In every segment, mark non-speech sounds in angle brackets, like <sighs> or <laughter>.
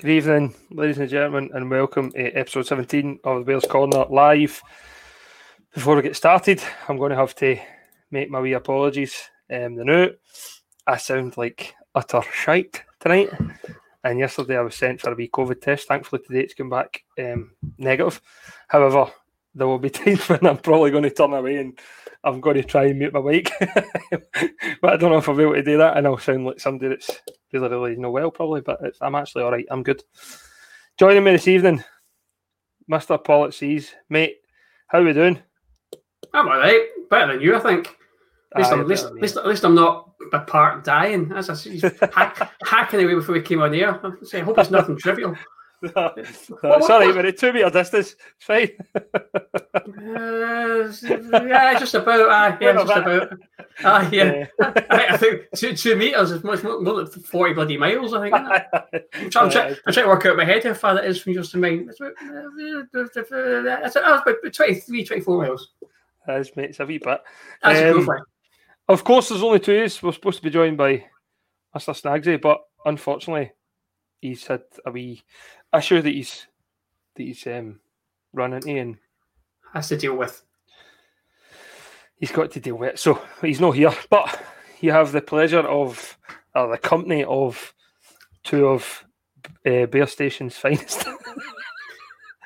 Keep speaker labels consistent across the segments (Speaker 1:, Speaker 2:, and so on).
Speaker 1: Good evening, ladies and gentlemen, and welcome to episode 17 of the Bears Corner live. Before we get started, I'm going to have to make my wee apologies. Um, the new, I sound like utter shite tonight, and yesterday I was sent for a wee COVID test. Thankfully, today it's come back um, negative. However, there will be <laughs> times when I'm probably going to turn away and I'm going to try and mute my mic, <laughs> but I don't know if I'll be able to do that, and I'll sound like somebody that's really, really no well, probably. But I'm actually all right. I'm good. Joining me this evening, Mister Paul at Seas, mate. How are we doing?
Speaker 2: I'm all right. Better than you, I think. At least,
Speaker 1: Aye,
Speaker 2: I'm, at, least,
Speaker 1: better than
Speaker 2: at, least, at least I'm not a part dying. As I said, <laughs> hack, hacking away before we came on here. I I hope it's nothing trivial.
Speaker 1: No, no, sorry, but it's two metre distance. It's fine.
Speaker 2: Uh, yeah, just about. Aye, yeah, just about. Aye, yeah. I, I think two, two meters is much more, more like forty bloody miles. I think. <laughs> I'm, trying, I'm, trying, I'm trying to work out my head how far that is from yours to mine. It's about, uh, it's about 23, 24 miles.
Speaker 1: That's mate, it's a wee bit.
Speaker 2: That's
Speaker 1: Um. Of course, there's only two us. We're supposed to be joined by Mr. Snagsy, but unfortunately, he's had a wee issue that he's that he's um, run into, and
Speaker 2: Has to deal with.
Speaker 1: he's got to deal with it. So he's not here. But you have the pleasure of, the company of, two of uh, Bear Station's <laughs> finest.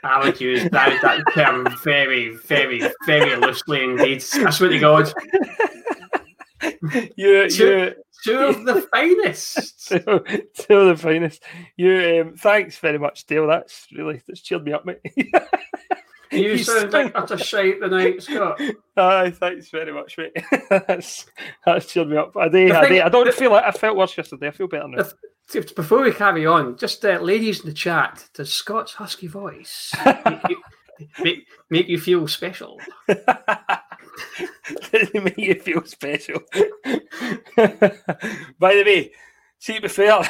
Speaker 2: I would use that, that term very, very, very loosely indeed. I swear to God. <laughs>
Speaker 1: you,
Speaker 2: Two-
Speaker 1: you,
Speaker 2: Two of the <laughs> finest.
Speaker 1: two, <laughs> two of the finest. You, um, thanks very much, Dale. That's really that's cheered me up, mate. <laughs>
Speaker 2: You sound like utter shite tonight, Scott.
Speaker 1: Aye, thanks very much, mate. that's that's cheered me up. Day,
Speaker 2: The
Speaker 1: a day. I don't feel like I felt worse yesterday. I feel better now.
Speaker 2: The- Before we carry on, just uh, ladies in the chat, does Scott's husky voice make make, make you feel special? <laughs>
Speaker 1: Doesn't make you feel special. <laughs> By the way, see to be fair,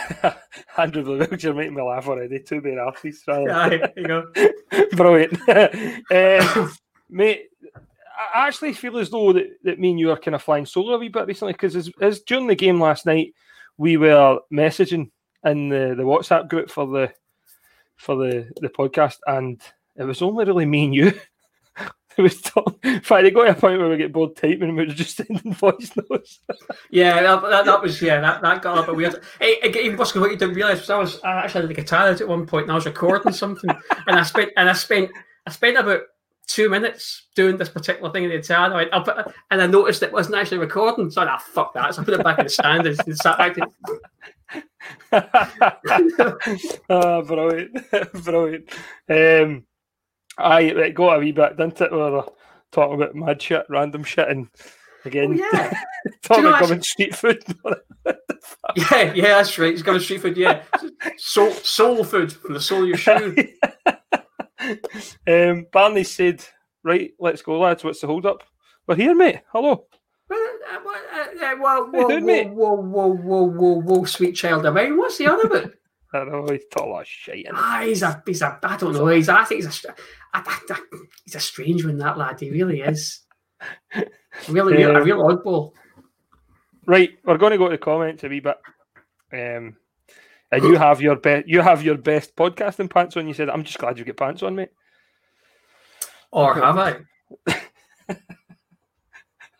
Speaker 1: <laughs> Andrew Blue you're making me laugh already. Two bare artists, rather.
Speaker 2: Aye, you go.
Speaker 1: Brilliant. um, mate, I actually feel as though that, that me and you are kind of flying solo a wee bit recently because as, as during the game last night, we were messaging in the, the WhatsApp group for the for the, the podcast, and it was only really me and you. <laughs> It was in fact, it got to a point where we get bored typing and we were just <laughs> sending voice notes.
Speaker 2: Yeah, that, that, that was yeah, that, that got a bit weird. <laughs> Hey, even worse, what you didn't realise was I was I actually had the guitar at one point and I was recording something, and I spent and I spent I spent about two minutes doing this particular thing in the guitar, and I, went, "I'll put-" and I noticed it wasn't actually recording, so I ah fuck that, so I put it back in the stand and, sat back. To,
Speaker 1: oh, brilliant, brilliant. Um, I it got a wee bit, didn't it? We were talking about mad shit, random shit, and again,
Speaker 2: Oh, yeah. <laughs>
Speaker 1: talking about street food. <laughs>
Speaker 2: Yeah, yeah, that's right. He's a street food. Yeah, soul, soul food from the sole of your shoe. <laughs>
Speaker 1: um, Barney said, "Right, let's go, lads. What's the hold up? We're here, mate. Hello."
Speaker 2: Well, uh, uh, whoa, whoa,
Speaker 1: doing,
Speaker 2: whoa, whoa, whoa, whoa, whoa, whoa, sweet child of mine. What's the other bit?
Speaker 1: I know he's talking a lot of shit.
Speaker 2: Ah, he's a, he's a, I don't know. He's, I think he's a, I, I, he's a strange one. That lad, he really is. <laughs> Really, real, a real oddball.
Speaker 1: Right, we're going to go to the comments a wee bit. Um, and you have your best, you have your best podcasting pants on. You said, "I'm just glad you get pants on, mate."
Speaker 2: Or have I? <laughs>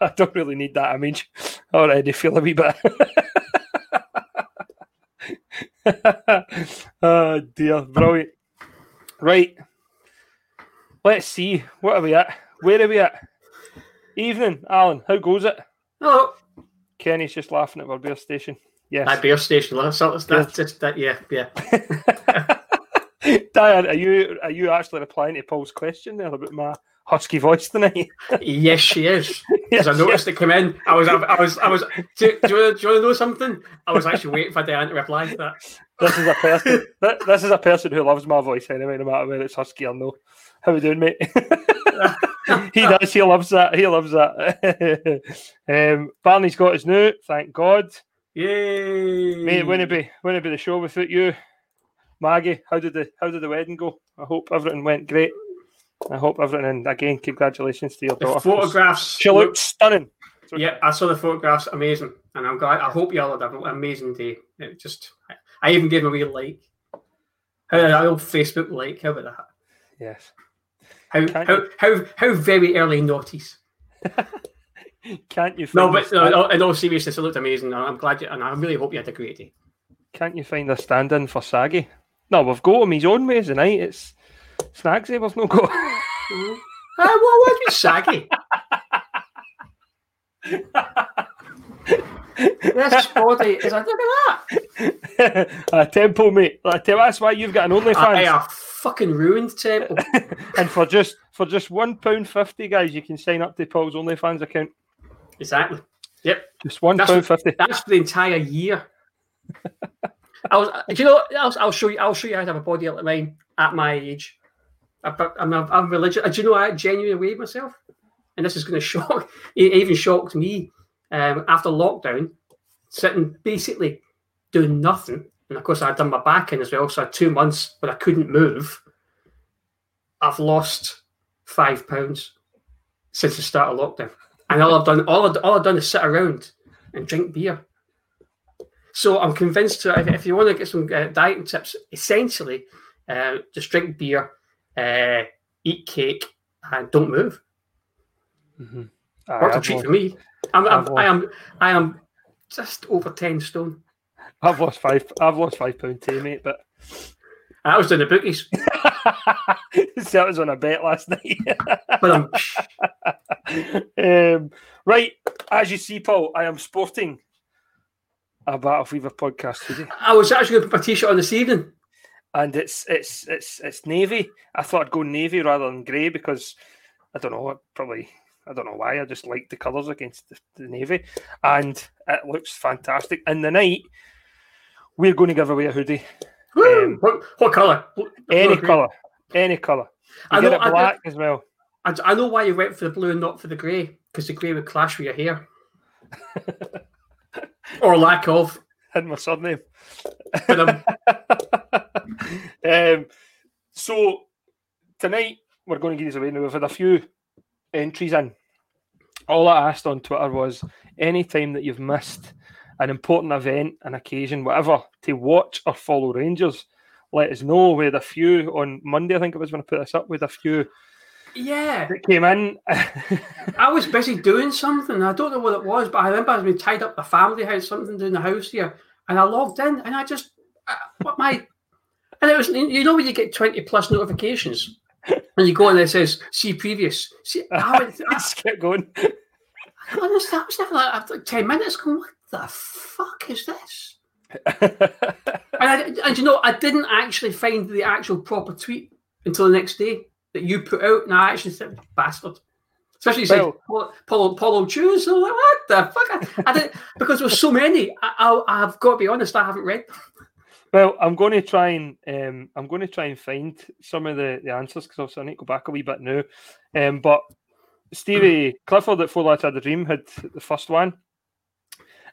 Speaker 1: I don't really need that image. I already feel a wee bit. oh <laughs> dear, brilliant. Right, let's see. What are we at? Where are we at? Evening, Alan. How goes it?
Speaker 2: Oh,
Speaker 1: Kenny's just laughing at our beer station. Yes.
Speaker 2: that beer station. That's, that's, that's just that. Yeah, yeah. <laughs>
Speaker 1: Diane, are you are you actually replying to Paul's question there about my husky voice tonight? <laughs>
Speaker 2: Yes, she is. <laughs>
Speaker 1: yes,
Speaker 2: Because I noticed it come in. I was, I was, I was. Do, do, you, wanna- do you want to know something? I was actually waiting for Diane to reply to that.
Speaker 1: This is a person. this is a person who loves my voice anyway, no matter whether it's husky or no. How we doing, mate? <laughs> he does. He loves that. He loves that. <laughs> um, Barney's got his new. Thank God,
Speaker 2: Yay,
Speaker 1: mate. Wouldn't it be? Wouldn't it be the show without you, Maggie? How did the How did the wedding go? I hope everything went great. I hope everything. And again, congratulations to your
Speaker 2: The
Speaker 1: daughter.
Speaker 2: photographs.
Speaker 1: She looked stunning. So-
Speaker 2: Yeah, I saw the photographs. Amazing, and I'm glad. I hope you all had an amazing day. It just, I, I even gave him a wee like. How a little Facebook like? How about that?
Speaker 1: Yes.
Speaker 2: How how, how how very early noughties. <laughs>
Speaker 1: Can't you?
Speaker 2: No, but no, in all seriousness, it looked amazing. I'm glad, you, and I really hope you had a great day.
Speaker 1: Can't you find a stand-in for Saggy? No, we've got him his own ways tonight. It's Snagsy. We've not got. <laughs>
Speaker 2: Ah, what would be saggy? <laughs> this body is a look at that. <laughs>
Speaker 1: a temple, mate. I you, that's why you've got an
Speaker 2: I,
Speaker 1: OnlyFans.
Speaker 2: I a fucking ruined temple. <laughs>
Speaker 1: and for just for just one pound fifty, guys, you can sign up to Paul's OnlyFans account.
Speaker 2: exactly. Yep.
Speaker 1: Just one
Speaker 2: That's
Speaker 1: pound fifty.
Speaker 2: That's for the entire year. I was, do you know. I'll, I'll show you. I'll show you how to have a body like mine at my age. I, I'm, I'm, I'm religious. Do you know I genuinely weighed myself? And this is going <laughs> to shock. It even shocked me um, after lockdown, sitting basically doing nothing. And of course, I'd done my back in as well. So I had two months where I couldn't move. I've lost five pounds since the start of lockdown. And all I've done, all I've, all I've done is sit around and drink beer. So I'm convinced to if, if you want to get some uh, dieting tips, essentially, uh, just drink beer, uh, eat cake, and don't move.
Speaker 1: Aye,
Speaker 2: Worked a treat for me. I'm, I'm,
Speaker 1: I've
Speaker 2: I am, I am just over ten stone.
Speaker 1: I've lost five. I've lost five pound too, mate. But
Speaker 2: I was doing the bookies, <laughs>
Speaker 1: See, that was on a bet last night. <laughs> um, right, as you see, Paul, I am sporting a Battle Fever podcast today.
Speaker 2: I was actually going to put my t-shirt on this evening.
Speaker 1: and it's it's it's it's navy. I thought I'd go navy rather than grey because I don't know, probably I don't know why. I just like the colours against the, the navy, and it looks fantastic. In the night, we're going to give away a hoodie, Um,
Speaker 2: what, what colour?
Speaker 1: any colour, any colour. You
Speaker 2: I
Speaker 1: get
Speaker 2: know-
Speaker 1: it
Speaker 2: I know-
Speaker 1: black as well.
Speaker 2: I, I know why you went for the blue and not for the grey, because the grey would clash with your hair. <laughs> or lack of.
Speaker 1: And my surname.
Speaker 2: Um, <laughs>
Speaker 1: um, so tonight we're going to give these away. Now we've had a few entries in. All I asked on Twitter was any time that you've missed an important event, an occasion, whatever, to watch or follow Rangers, let us know. We had a few on Monday, I think it was when I put this up, with a few
Speaker 2: yeah,
Speaker 1: that came in.
Speaker 2: I was busy doing something. I don't know what it was, but I remember I was being tied up the family house, something doing the house here, and I logged in, and I just uh, what my and it was you know when you get twenty plus notifications, and you go and it says see previous. See, I, went, I,
Speaker 1: Just kept going.
Speaker 2: I understand. I was there like, after like ten minutes. Going, what the fuck is this? and, I, and you know, I didn't actually find the actual proper tweet until the next day that you put out, and I actually said, "Bastard." Especially said well, Paulo Paulo Choose. So like, what the fuck? I, I didn't because there were so many. I, I, have got to be honest, I haven't read.
Speaker 1: Well, I'm going to try and um, I'm going to try and find some of the, the answers because I need to go back a wee bit now. Um, but Stevie Clifford at Four Lads Had the Dream had the first one,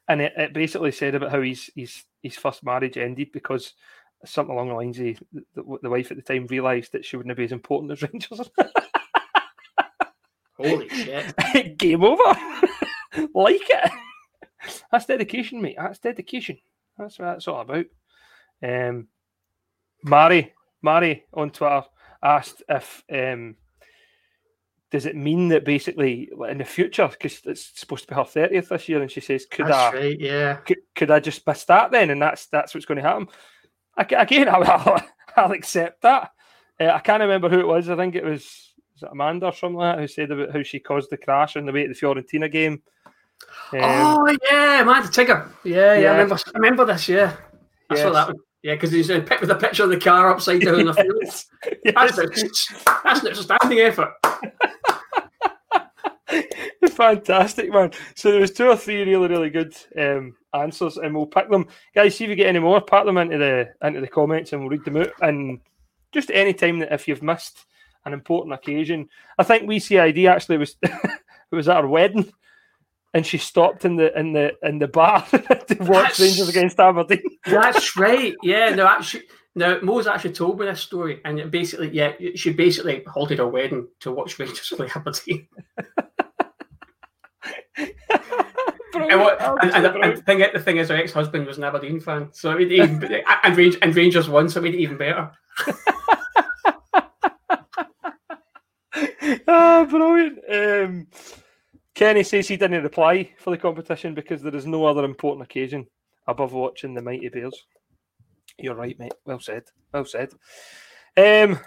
Speaker 1: and it, it, basically said about how his his his first marriage ended because something along the lines of the, the wife at the time realised that she wouldn't be as important as <laughs> Rangers.
Speaker 2: Holy shit! <laughs>
Speaker 1: Game over. <laughs> like it. That's dedication, mate. That's dedication. That's what that's all about. Um, Mary, Mary on Twitter asked if um, does it mean that basically in the future, because it's supposed to be her thirtieth this year, and she says, "Could
Speaker 2: that's
Speaker 1: I?
Speaker 2: Right, yeah.
Speaker 1: Could, could, I just miss that then?" And that's that's what's going to happen. Again, <laughs> I'll, I'll accept that. Uh, I can't remember who it was. I think it was, was it Amanda or something like that who said about how she caused the crash on the way to the Fiorentina game.
Speaker 2: Um, oh yeah, Amanda Tigger. Yeah, yeah, yeah, I remember. I remember this. Yeah, I yes. saw that one. Yeah, because he's uh, with a picture of the car upside down in the field. <laughs> yes. That's, that's an outstanding effort. <laughs>
Speaker 1: Fantastic, man. So there was two or three really, really good um, answers, and we'll pick them. Guys, see if you get any more, pack them into the into the comments, and we'll read them out. And just any time that if you've missed an important occasion, I think we see ID actually was <laughs> it was at our wedding, and she stopped in the in the in the bar <laughs> to watch that's, Rangers against Aberdeen.
Speaker 2: that's <laughs> right. Yeah, no, actually. No, Mo's actually told me this story, and basically, yeah, she basically halted her wedding to watch Rangers <laughs> play Aberdeen. and, what, and, and, and, the, thing, the thing is, her ex-husband was an Aberdeen fan, so it even, and, Rangers, and Rangers won, so it made it even better.
Speaker 1: oh, brilliant! Um, Kenny says he didn't reply for the competition because there is no other important occasion above watching the mighty Bears. You're right, mate. Well said. Well said. Um,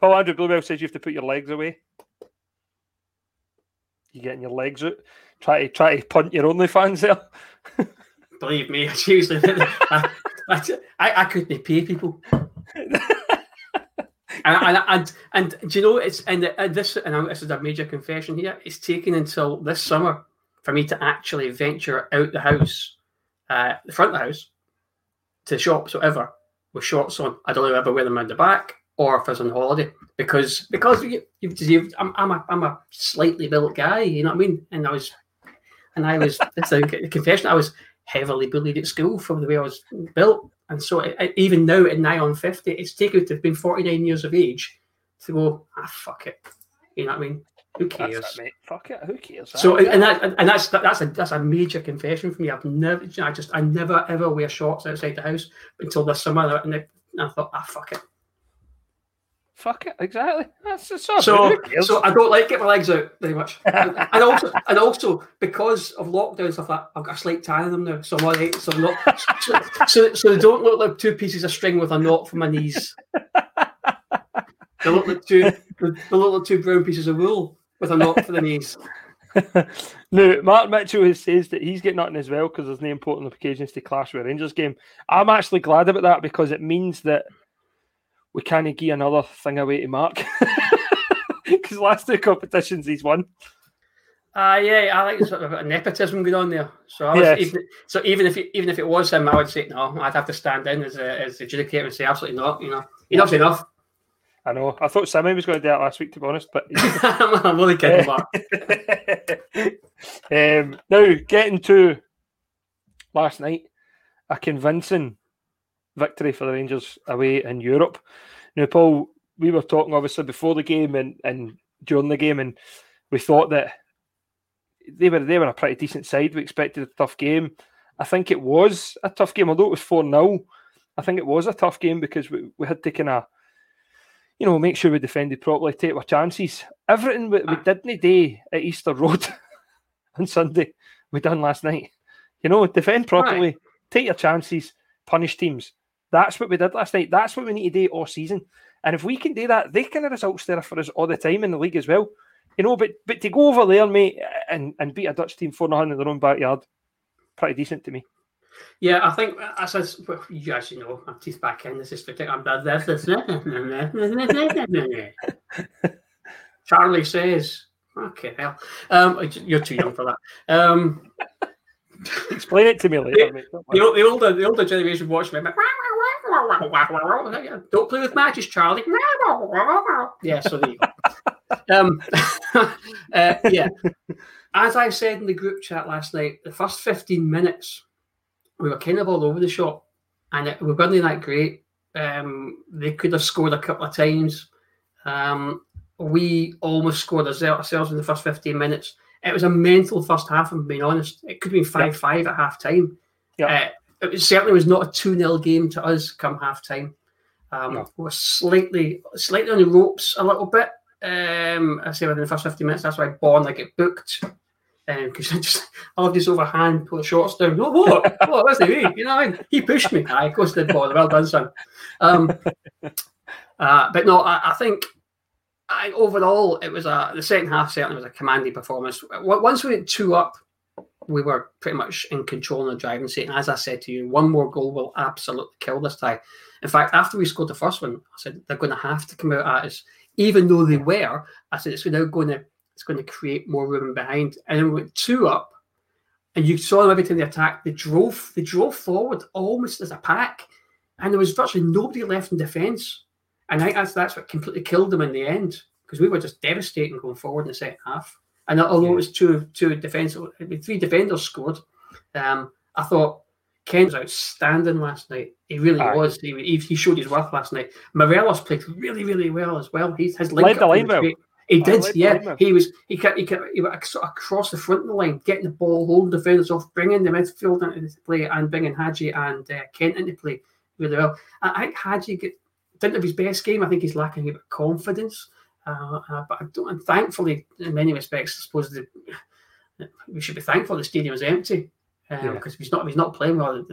Speaker 1: Paul Andrew Bluebell says you have to put your legs away. You're getting your legs out? Try to try to punt your OnlyFans there.
Speaker 2: Believe me, it's usually <laughs> <laughs> I, I, I, couldn't pay people. <laughs> and, and, and, and do you know it's and, and this and this is a major confession here. It's taken until this summer for me to actually venture out the house, uh, the front of the house, to shops, whatever, with shorts on. I don't know ever wear them around the back or if I was on holiday because because you, you, you, I'm, I'm a I'm a slightly built guy, you know what I mean? And I was and I was this is a confession. I was heavily bullied at school from the way I was built, and so I, even now at nigh on fifty, it's taken to have been forty nine years of age to go ah fuck it, you know what I mean? Who cares,
Speaker 1: it, mate? Fuck it, who cares?
Speaker 2: So and that and that's that's a that's a major confession for me. I've never, I just I never ever wear shorts outside the house until this summer, and I thought ah fuck it.
Speaker 1: Fuck it, exactly. That's so.
Speaker 2: So, so I don't like get my legs out very much, and, and, also, and also because of lockdown stuff, like I've got a slight tie in them now, so I'm all right. So I'm not, so, so, so they don't look like two pieces of string with a knot for my knees. They look like two, they look like two brown pieces of wool with a knot for the knees. <laughs>
Speaker 1: no, Mark Mitchell says that he's getting nothing as well because there's no important occasions to clash with Rangers game. I'm actually glad about that because it means that we can't give another thing away to Mark <laughs> because last two competitions he's won.
Speaker 2: Uh, yeah, I like sort of a nepotism going on there. So, I was, yes. even, so even if it, even if it was him, I would say no. I'd have to stand in as a as adjudicator and say absolutely not. You know, enough's enough.
Speaker 1: I know. I thought Simon was going to do that last week, to be honest, but <laughs>
Speaker 2: I'm only kidding, Mark. <laughs>
Speaker 1: um, now, getting to last night, a convincing victory for the Rangers away in Europe. Now, Paul, we were talking obviously before the game and, and during the game, and we thought that they were they were a pretty decent side. We expected a tough game. I think it was a tough game, although it was 4 0. I think it was a tough game because we, we had taken a, you know, make sure we defended properly, take our chances. Everything we, we did in the day at Easter Road <laughs> on Sunday, we done last night. You know, defend properly, right. take your chances, punish teams. That's what we did last night. That's what we need to do all season. And if we can do that, they kind of results there for us all the time in the league as well. You know, but but to go over there, mate, and, and beat a Dutch team 4 0 in their own backyard, pretty decent to me.
Speaker 2: Yeah, I think as I well, you guys you know my teeth back in. This is I'm <laughs> Charlie says, "Okay, hell, um, you're too young for that." Um,
Speaker 1: Explain it to me later.
Speaker 2: The, the, the, older the older generation watched me. Don't play with matches, Charlie. Yeah, so there you go. <laughs> Um, <laughs> uh, yeah, as I said in the group chat last night, the first 15 minutes, we were kind of all over the shop and it, we weren't that great. Um, they could have scored a couple of times. Um, we almost scored ourselves in the first 15 minutes. It was a mental first half, I'm being honest. It could have been 5 5 at half time. Yeah. Uh, it certainly was not a 2 0 game to us come half time. Um, no. We were slightly, slightly on the ropes a little bit. Um, I say within the first 15 minutes, that's why Borna get booked because um, I just I love this overhand pull the shots down. Oh, what? what? That's me. You know, what I mean? he pushed me. I of course did. Well done, son. Um, <laughs> uh, but no, I, I think I, overall it was a the second half certainly was a commanding performance. Once we went two up, we were pretty much in control in the driving seat. And as I said to you, one more goal will absolutely kill this tie. In fact, after we scored the first one, I said they're going to have to come out at us, even though they were. I said it's now going to it's going to create more room behind. And then we went two up, and you saw them every time they attacked. They drove, they drove forward almost as a pack, and there was virtually nobody left in defence. And I think that's that's what completely killed them in the end because we were just devastating going forward in the second half. And although it was two two defence, three defenders scored, um, I thought Ken was outstanding last night. He really was. He, he showed his worth last night. Morelos played really, really well as well. He's his link
Speaker 1: the line well.
Speaker 2: He did, yeah. He was he kept he kept he went sort of across the front of the line, getting the ball, holding defenders off, bringing the midfield into play, and bringing Hagi and uh, Kent into play really well. I, think Hagi get, didn't have his best game. I think he's lacking a bit of confidence. Uh, uh, but I don't, and thankfully, in many respects, I suppose the, we should be thankful the stadium is empty because um, yeah. he's not he's not playing well.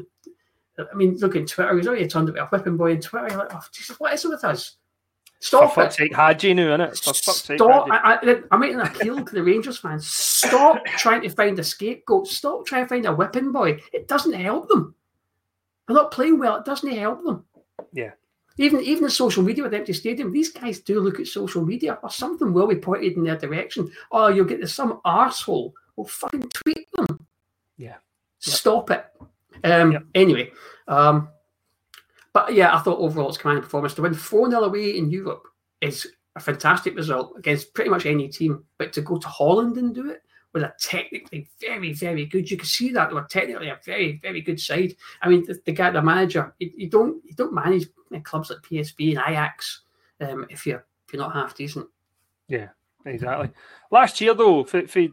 Speaker 2: I mean, look at Twitter. He's already turned into a whipping boy on Twitter. You're like, oh, Jesus, what is it with us? Stop
Speaker 1: For fuck's sake, Hagi now, innit? For
Speaker 2: fuck's sake, Stop. I, I, I'm making an appeal to the Rangers fans. Stop <laughs> trying to find a scapegoat. Stop trying to find a whipping boy. It doesn't help them. They're not playing well. It doesn't help them.
Speaker 1: Yeah.
Speaker 2: Even even the social media with empty stadium, these guys do look at social media or something will be pointed in their direction. Oh, you'll get to some arsehole will fucking tweet them.
Speaker 1: Yeah.
Speaker 2: Stop it. Um, yep. Anyway, um, but yeah, I thought overall it's commanding performance. To win 4 0 away in Europe is a fantastic result against pretty much any team. But to go to Holland and do it with a technically very, very good, you can see that they were technically a very, very good side. I mean, the, the guy, the manager, you, you, don't you don't manage clubs like PSV and Ajax um, if you're if you're not half decent.
Speaker 1: Yeah, exactly. Last year though, for, for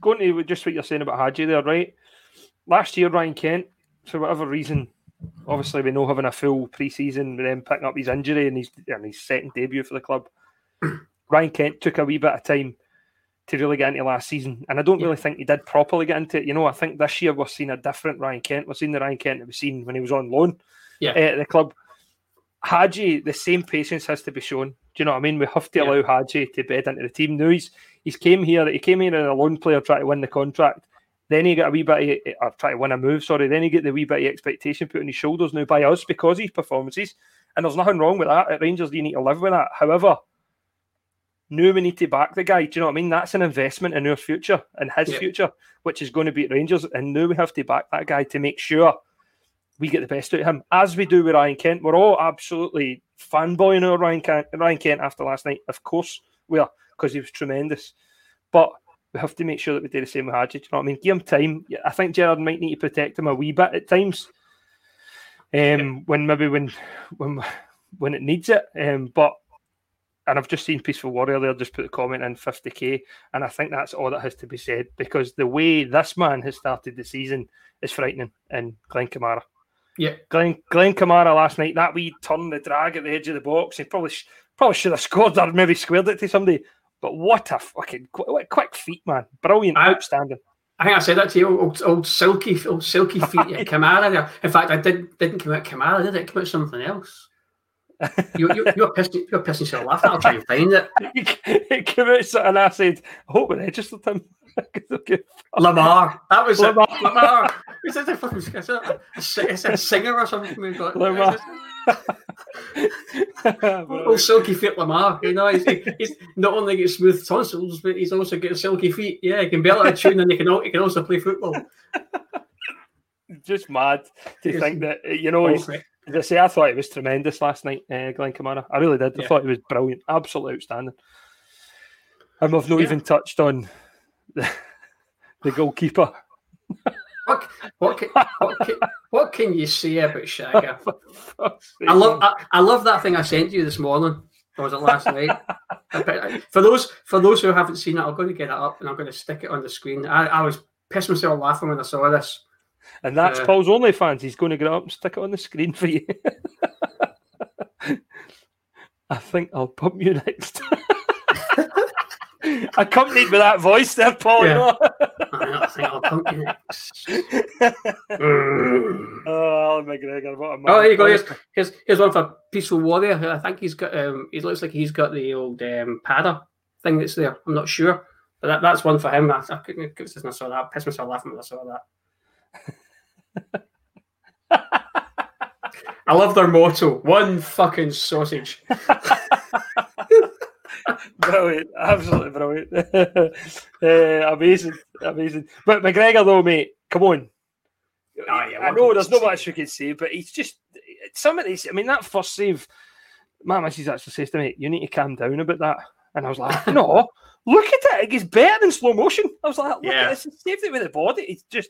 Speaker 1: going to just what you're saying about Hagi there, right? Last year, Ryan Kent, for whatever reason, Obviously, we know having a full pre-season with him picking up his injury and his and his second debut for the club. <clears throat> Ryan Kent took a wee bit of time to really get into last season, and I don't yeah. really think he did properly get into it. You know, I think this year we're seeing a different Ryan Kent. We're seeing the Ryan Kent that we've seen when he was on loan yeah. Uh, at the club. Hagi, the same patience has to be shown. Do you know what I mean? We have to yeah. allow Hagi to bed into the team. Now he's he's came here. He came here as a loan player trying to win the contract. Then he got a wee bit of, or try to win a move, sorry. Then he get the wee bit of expectation put on his shoulders now by us because of his performances. And there's nothing wrong with that. At Rangers, you need to live with that. However, now we need to back the guy. Do you know what I mean? That's an investment in our future and his yeah. future, which is going to be at Rangers. And now we have to back that guy to make sure we get the best out of him, as we do with Ryan Kent. We're all absolutely fanboying over Ryan Kent, Ryan Kent after last night. Of course we are, because he was tremendous. But we have to make sure that we do the same with Hagi. you know what I mean? Give him time. I think Gerrard might need to protect him a wee bit at times. Um, when maybe when when when it needs it. Um, but and I've just seen Peaceful Warrior there just put a comment in 50k, and I think that's all that has to be said because the way this man has started the season is frightening. And Glenn Kamara,
Speaker 2: yeah,
Speaker 1: Glenn Glenn Kamara last night that wee turn the drag at the edge of the box, he probably probably should have <laughs> scored or maybe squared it to somebody. But what a fucking quick, quick feet, man! Brilliant, I, outstanding.
Speaker 2: I think I said that to you, old, old silky, old silky <laughs> feet. yeah, Kamara there. In fact, I did didn't come out Kamara, did it? it came out something else. You, you, you're pissing, you're pissing yourself laughing. I'll try and find it. <laughs>
Speaker 1: it came out, and I said, "I hope we registered him." <laughs>
Speaker 2: Lamar. That was Lamar. It. Lamar. Is it a fucking is it a, is it a singer or something? Got Lamar. oh, silky feet Lamar. You know, he's, he's not only got smooth tonsils, but he's also got silky feet. Yeah, he can barely tune and he can, he can also play football. <laughs>
Speaker 1: Just mad to think that, you know, oh, he's, as I say, I thought it was tremendous last night, uh, Glenn Kamara. I really did. I yeah. thought it was brilliant, absolutely outstanding. And we've not yeah. even touched on the, <laughs> the goalkeeper.
Speaker 2: what, what, can, <laughs> what, can, what can you say about Shagger? <laughs> I love I, I, love that thing I sent you this morning. Or was it last night? for those for those who haven't seen it, I'm going to get it up and I'm going to stick it on the screen. I, I was pissed myself laughing when I saw this.
Speaker 1: And that's uh, Paul's only fans. He's going to get up and stick it on the screen for you. <laughs> I think I'll pump you next. <laughs> Accompanied with that voice there, Paul. Yeah. <laughs> I think I'll pump you next. oh, Alan McGregor, what a man.
Speaker 2: Oh, there you go. Here's, here's, here's one for Peaceful Warrior. I think he's got, um, he looks like he's got the old um, padder thing that's there. I'm not sure. But that, that's one for him. I, I couldn't, I saw that. I pissed myself laughing when I saw that. I love their motto: one fucking sausage. <laughs>
Speaker 1: brilliant, absolutely brilliant, uh, <laughs> amazing, amazing. But McGregor, though, mate, come on. Oh, yeah, I know there's not much we can say, but he's just some of these. I mean, that first save, my missus actually says to me, "You need to calm down about that," and I was like, "No." <laughs> Look at it; it gets better in slow motion. I was like, "Look yeah. at this! He saved it with the body. It's just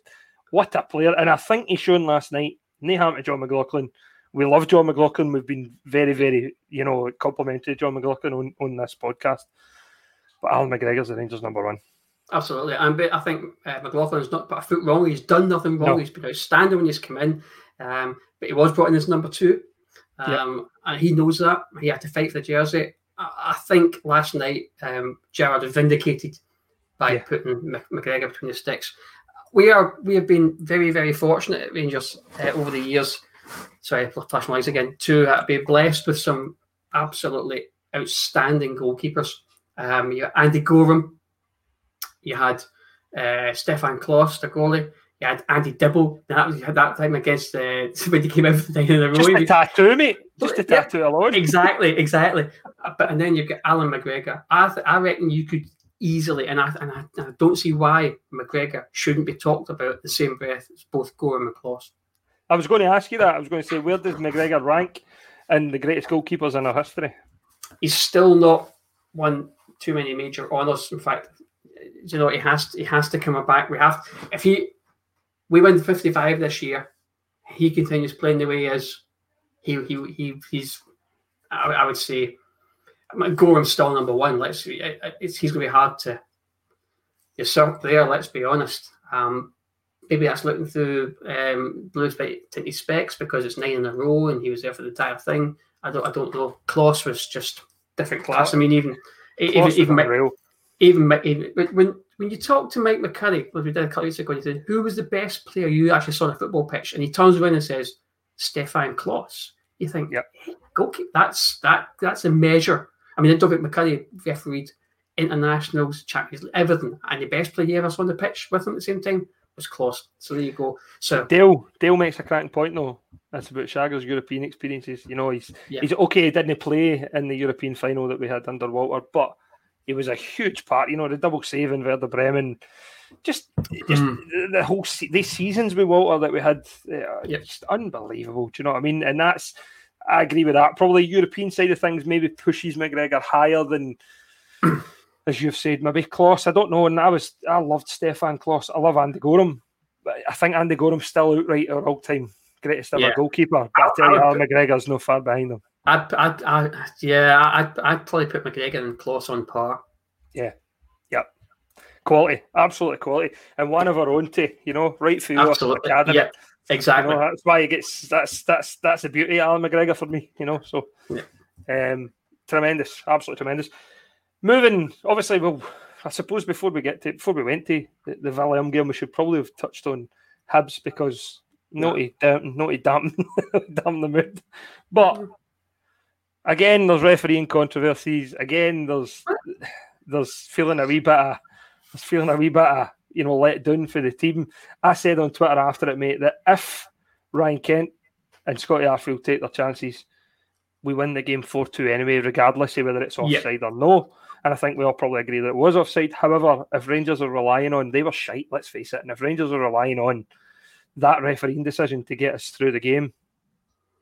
Speaker 1: what a player. And I think he's shown last night, no harm to John McLaughlin. We love John McLaughlin. We've been very, very, you know, complimentary John McLaughlin on, on this podcast. But Alan McGregor's the Rangers number one.
Speaker 2: Absolutely. And I think uh, McLaughlin's not put a foot wrong. He's done nothing wrong. No. He's been outstanding when he's come in. Um, but he was brought in as number two. Um, yeah. And he knows that. He had to fight for the jersey. I, I think last night, um, Gerrard was vindicated by yeah. putting McGregor between the sticks we are we have been very very fortunate at Rangers uh, over the years. Sorry, flash my eyes again. To uh, be blessed with some absolutely outstanding goalkeepers. Um, you Andy Goram, you had uh, Stefan Klos, the goalie. You had Andy Dibble. That was had that time against uh, <laughs> when he came out for the in the row.
Speaker 1: Just a tattoo, mate. Just a tattoo yeah, alone.
Speaker 2: Exactly, exactly. But and then you've got Alan McGregor. I th- I reckon you could easily, and I, and I, I, don't see why McGregor shouldn't be talked about the same breath as both Gore and McLaws.
Speaker 1: I was going to ask you that. I was going to say, where does McGregor rank in the greatest goalkeepers in our history?
Speaker 2: He's still not won too many major honours. In fact, you know, he has to, he has to come back. We have if he we win 55 this year, he continues playing the way he is. He he, he he's I, I would say Goram's still number one. Let's it's, he's going to be hard to usurp there. Let's be honest. Um, maybe that's looking through um, Blues tinted specs because it's nine in a row and he was there for the entire thing. I don't. I don't know. Klos was just different class. I mean, even even even, even, even, even when when you talk to Mike McCurry, like we did a couple weeks ago, he said, "Who was the best player you actually saw on a football pitch?" And he turns around and says, "Stefan Klos." You think, yep. Hey, go keep that's that that's a measure I mean, David McCurry refereed internationals, Champions League, everything, and the best player you ever saw on the pitch with him at the same time was Klos. So there you go. So
Speaker 1: Dale Dale makes a cracking point though. That's about Shagger's European experiences. You know, he's yeah. he's okay. He didn't play in the European final that we had under Walter, but he was a huge part. You know, the double save in Werder Bremen. Just, just mm. the whole se- these seasons with Walter that we had, uh, yep. just unbelievable. Do you know what I mean? And that's I agree with that. Probably European side of things maybe pushes McGregor higher than, <clears throat> as you've said, maybe Klos. I don't know. And I was I loved Stefan Klos. I love Andy Goram. But I think Andy Goram's still outright our all time greatest ever yeah. goalkeeper. But I, I tell you, Alan McGregor's no far behind him.
Speaker 2: I'd, I'd, I, yeah, I'd, I'd probably put McGregor and Klos on par.
Speaker 1: Yeah, yep. Quality, absolutely quality, and one of our own to you know, right through absolutely. academy. Yeah.
Speaker 2: Exactly.
Speaker 1: You know, that's why he gets that's that's that's the beauty of Alan McGregor for me, you know. So yeah. um tremendous, absolutely tremendous. Moving obviously well I suppose before we get to before we went to the, the Willem game, we should probably have touched on Hibs because naughty yeah. damn naughty damn <laughs> damn the mood. But again, there's refereeing controversies. Again, there's there's feeling a wee bit of was feeling a wee bit of you know let down for the team. I said on Twitter after it, mate, that if Ryan Kent and Scotty Arfield take their chances, we win the game four two anyway, regardless of whether it's offside yeah. or no. And I think we all probably agree that it was offside. However, if Rangers are relying on, they were shite, let's face it. And if Rangers are relying on that refereeing decision to get us through the game,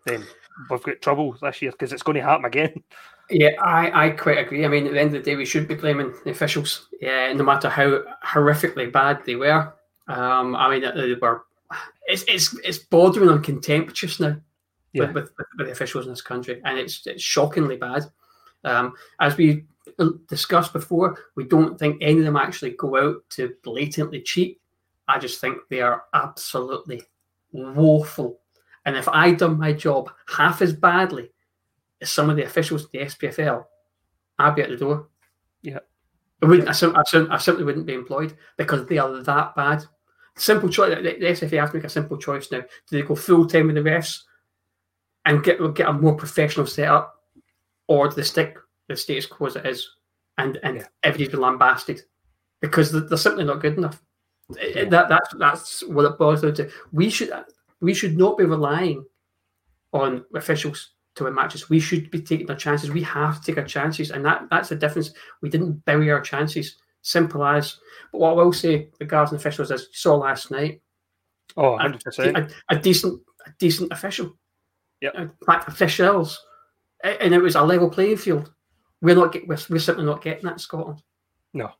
Speaker 1: then we've got trouble this year because it's going to happen again. <laughs>
Speaker 2: Yeah, I, I quite agree. I mean, at the end of the day, we should be blaming the officials, yeah, no matter how horrifically bad they were. Um, I mean, they were. It's it's it's bordering on contemptuous now yeah. with, with, with, the officials in this country, and it's it's shockingly bad. Um, as we discussed before, we don't think any of them actually go out to blatantly cheat. I just think they are absolutely woeful. And if I'd done my job half as badly as some of the officials in the SPFL, I'd be at the door.
Speaker 1: Yeah.
Speaker 2: I wouldn't. I, I, I simply wouldn't be employed because they are that bad. Simple choice. The, the SFA have to make a simple choice now. Do they go full time with the refs and get get a more professional setup, or do they stick the status quo as it is, and and yeah. everybody's been lambasted because they're, they're simply not good enough. Yeah. That that's that's what it boils down to. We should we should not be relying on officials to win matches. We should be taking our chances. We have to take our chances, and that that's the difference. We didn't bury our chances. Simple as. But what I will say regarding officials, as you saw last night,
Speaker 1: oh, 100%.
Speaker 2: A, a, a decent a decent official.
Speaker 1: Yeah.
Speaker 2: Uh, in fact, officials, and it was a level playing field. We're not get, we're, we're simply not getting that in Scotland.
Speaker 1: No,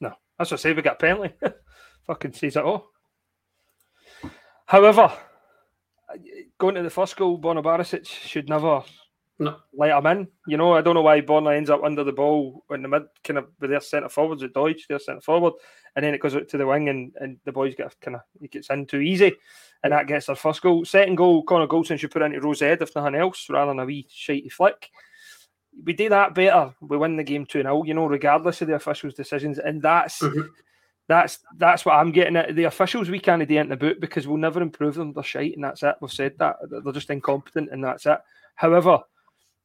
Speaker 1: no. That's what I say. We got penalty. <laughs> Fucking sees it all. However, going to the first goal, Borna Barisic should never
Speaker 2: no.
Speaker 1: let him in. You know, I don't know why Borna ends up under the ball in the mid, kind of with their centre forwards at Deutsch, their centre forward, and then it goes out to the wing, and, and the boys get kind of he gets in too easy, and that gets their first goal. Second goal, Connor Goldson should put into Rose Head if nothing else, rather than a wee shitey flick. We do that better, we win the game 2 0, you know, regardless of the officials' decisions. And that's mm-hmm. That's that's what I'm getting at. The officials we can't in the boot because we'll never improve them. They're shite, and that's it. We've said that they're just incompetent, and that's it. However,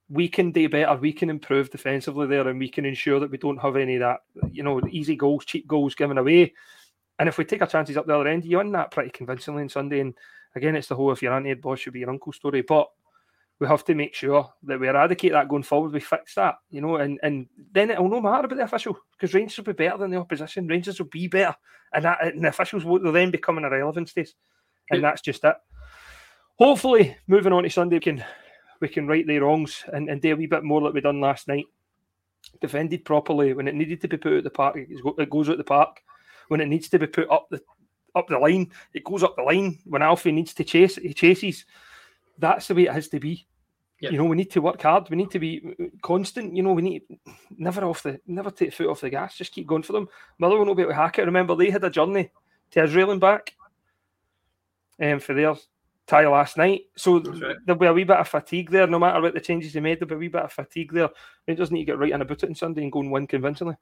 Speaker 1: we can do better. We can improve defensively there, and we can ensure that we don't have any of that, you know, easy goals, cheap goals given away. And if we take our chances up the other end, you win that pretty convincingly on Sunday. And again, it's the whole if your auntie had boss should be your uncle story. But we have to make sure that we eradicate that going forward. We fix that, you know, and, and then it'll no matter about the official because Rangers will be better than the opposition. Rangers will be better, and that and the officials will then become an irrelevance state, and that's just it. Hopefully, moving on to Sunday, we can we can right the wrongs and, and do a wee bit more like we done last night. Defended properly when it needed to be put at the park, it goes out the park. When it needs to be put up the up the line, it goes up the line. When Alfie needs to chase, he chases that's the way it has to be. Yep. You know, we need to work hard. We need to be constant. You know, we need never off the never take foot off the gas. Just keep going for them. Motherwell will not be able to hack it. Remember, they had a journey to Israel and back, um, for their tie last night. So right. there'll be a wee bit of fatigue there. No matter what the changes they made, there'll be a wee bit of fatigue there. It doesn't need to get right in about it on Sunday and go and win convincingly.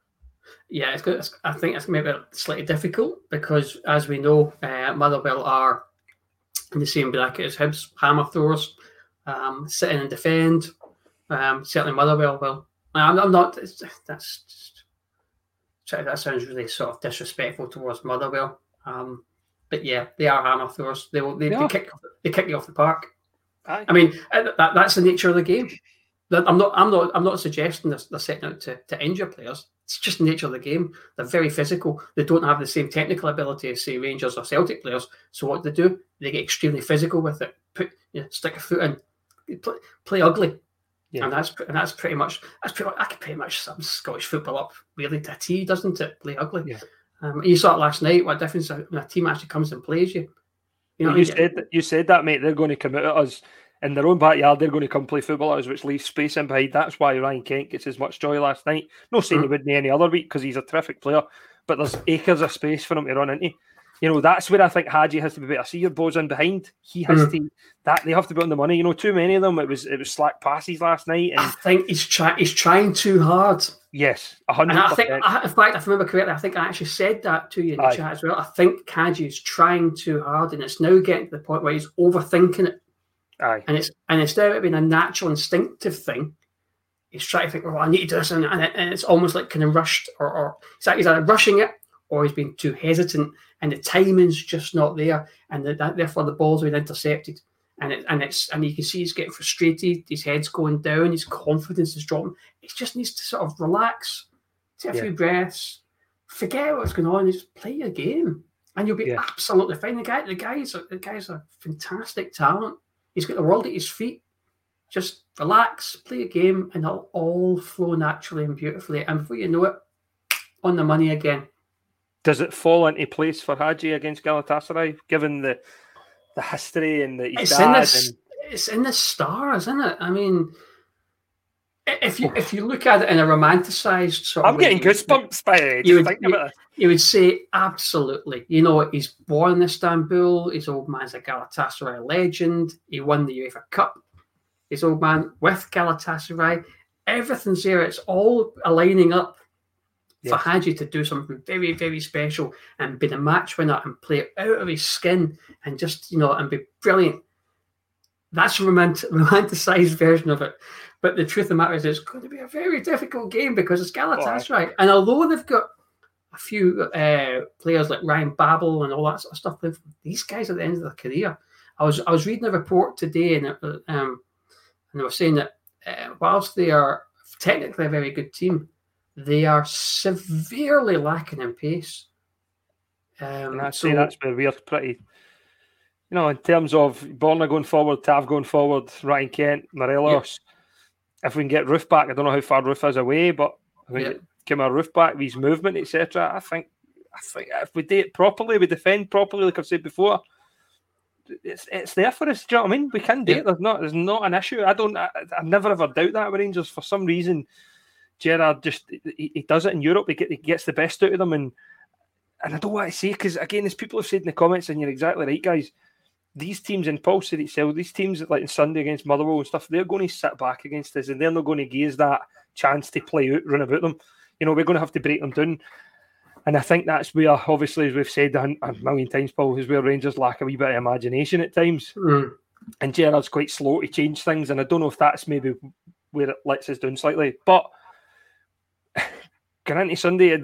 Speaker 2: Yeah, it's good. I think it's maybe slightly difficult because, as we know, uh, Motherwell are in the same bracket as Hibs, hammer throwers, um, sitting and defend. Um, certainly Motherwell will. I'm, I'm not. That's just, that sounds really sort of disrespectful towards Motherwell. Um, but yeah, they are hammer throwers. They will. They, yeah. they kick. They kick you off the park. Aye. I mean, uh, that, that's the nature of the game. I'm not. I'm not. I'm not suggesting they're, they're setting out to, to injure players. It's just the nature of the game. They're very physical. They don't have the same technical ability as say Rangers or Celtic players. So what they do, they get extremely physical with it. Put you know, stick a foot in, play, play ugly, yeah. and that's and that's pretty much that's pretty. Much, I can pretty much sum Scottish football up really to a T, doesn't it? Play ugly. Yeah. Um, you saw it last night. What difference when a team actually comes and plays you?
Speaker 1: You, know, you said that, you said that, mate. They're going to come out at us in their own backyard, they're going to come play football which leaves space in behind. That's why Ryan Kent gets as much joy last night. No saying he wouldn't any other week because he's a terrific player, but there's acres of space for him to run into. You know, that's where I think Hagi has to be better. I see your balls in behind. He has mm-hmm. to that they have to be on the money. You know, too many of them. It was it was slack passes last night. And
Speaker 2: I think he's trying he's trying too hard.
Speaker 1: Yes, hundred.
Speaker 2: I think, I, in fact, if I remember correctly, I think I actually said that to you in the Aye. chat as well. I think Hagi is trying too hard, and it's now getting to the point where he's overthinking it.
Speaker 1: Aye.
Speaker 2: And it's and instead of it being a natural instinctive thing, he's trying to think, well, I need to do this, and, and, it, and it's almost like kind of rushed, or, or he's either rushing it or he's been too hesitant, and the timing's just not there, and the, that, therefore the ball's been intercepted. And it, and it's and you can see he's getting frustrated. His head's going down. His confidence is dropping. He just needs to sort of relax, take a yeah. few breaths, forget what's going on, and just play your game, and you'll be yeah. absolutely fine. The guy, the guy's the guy's a fantastic talent. He's got the world at his feet. Just relax, play a game, and it'll all flow naturally and beautifully. And before you know it, on the money again.
Speaker 1: Does it fall into place for Hagi against Galatasaray, given the the history and the
Speaker 2: it's in this, and... it's in the stars, isn't it? I mean, if you if you look at it in a romanticized sort of
Speaker 1: I'm getting goosebumps by it.
Speaker 2: You would, you, you would say absolutely. You know, he's born in Istanbul. His old man's a Galatasaray legend. He won the UEFA Cup. His old man with Galatasaray. Everything's there. It's all aligning up yes. for Hagi to do something very, very special and be the match winner and play out of his skin and just, you know, and be brilliant. That's a romantic, <laughs> romanticized version of it. But the truth of the matter is, it's going to be a very difficult game because it's Galatasaray. Oh, and although they've got a few uh, players like Ryan Babel and all that sort of stuff, these guys at the end of their career. I was I was reading a report today, and um, and they were saying that uh, whilst they are technically a very good team, they are severely lacking in pace.
Speaker 1: Um, I'd so, say that's where we're pretty, you know, in terms of Borna going forward, Tav going forward, Ryan Kent, Morelos. If we can get Roofe back, I don't know how far Roofe is away, but if we get Kemar Roofe back, his movement, etc. I think, I think if we do it properly, we defend properly, like I've said before, it's it's there for us. Do you know what I mean? We can do it. There's not there's not an issue. I don't. I, I never ever doubt that with Rangers. For some reason, Gerrard just he, he does it in Europe. He, get, he, gets the best out of them, and and I don't want to say because again, as people have said in the comments, and you're exactly right, guys. These teams in Pulse said itself. These teams like in Sunday against Motherwell and stuff, they're going to sit back against us, and they're not going to give us that chance to play out, run about them. You know, we're going to have to break them down. And I think that's where, obviously, as we've said a, a million times, Paul, is where Rangers lack a wee bit of imagination at times. Mm. And Gerrard's quite slow to change things. And I don't know if that's maybe where it lets us down slightly. But <laughs> Granty Sunday,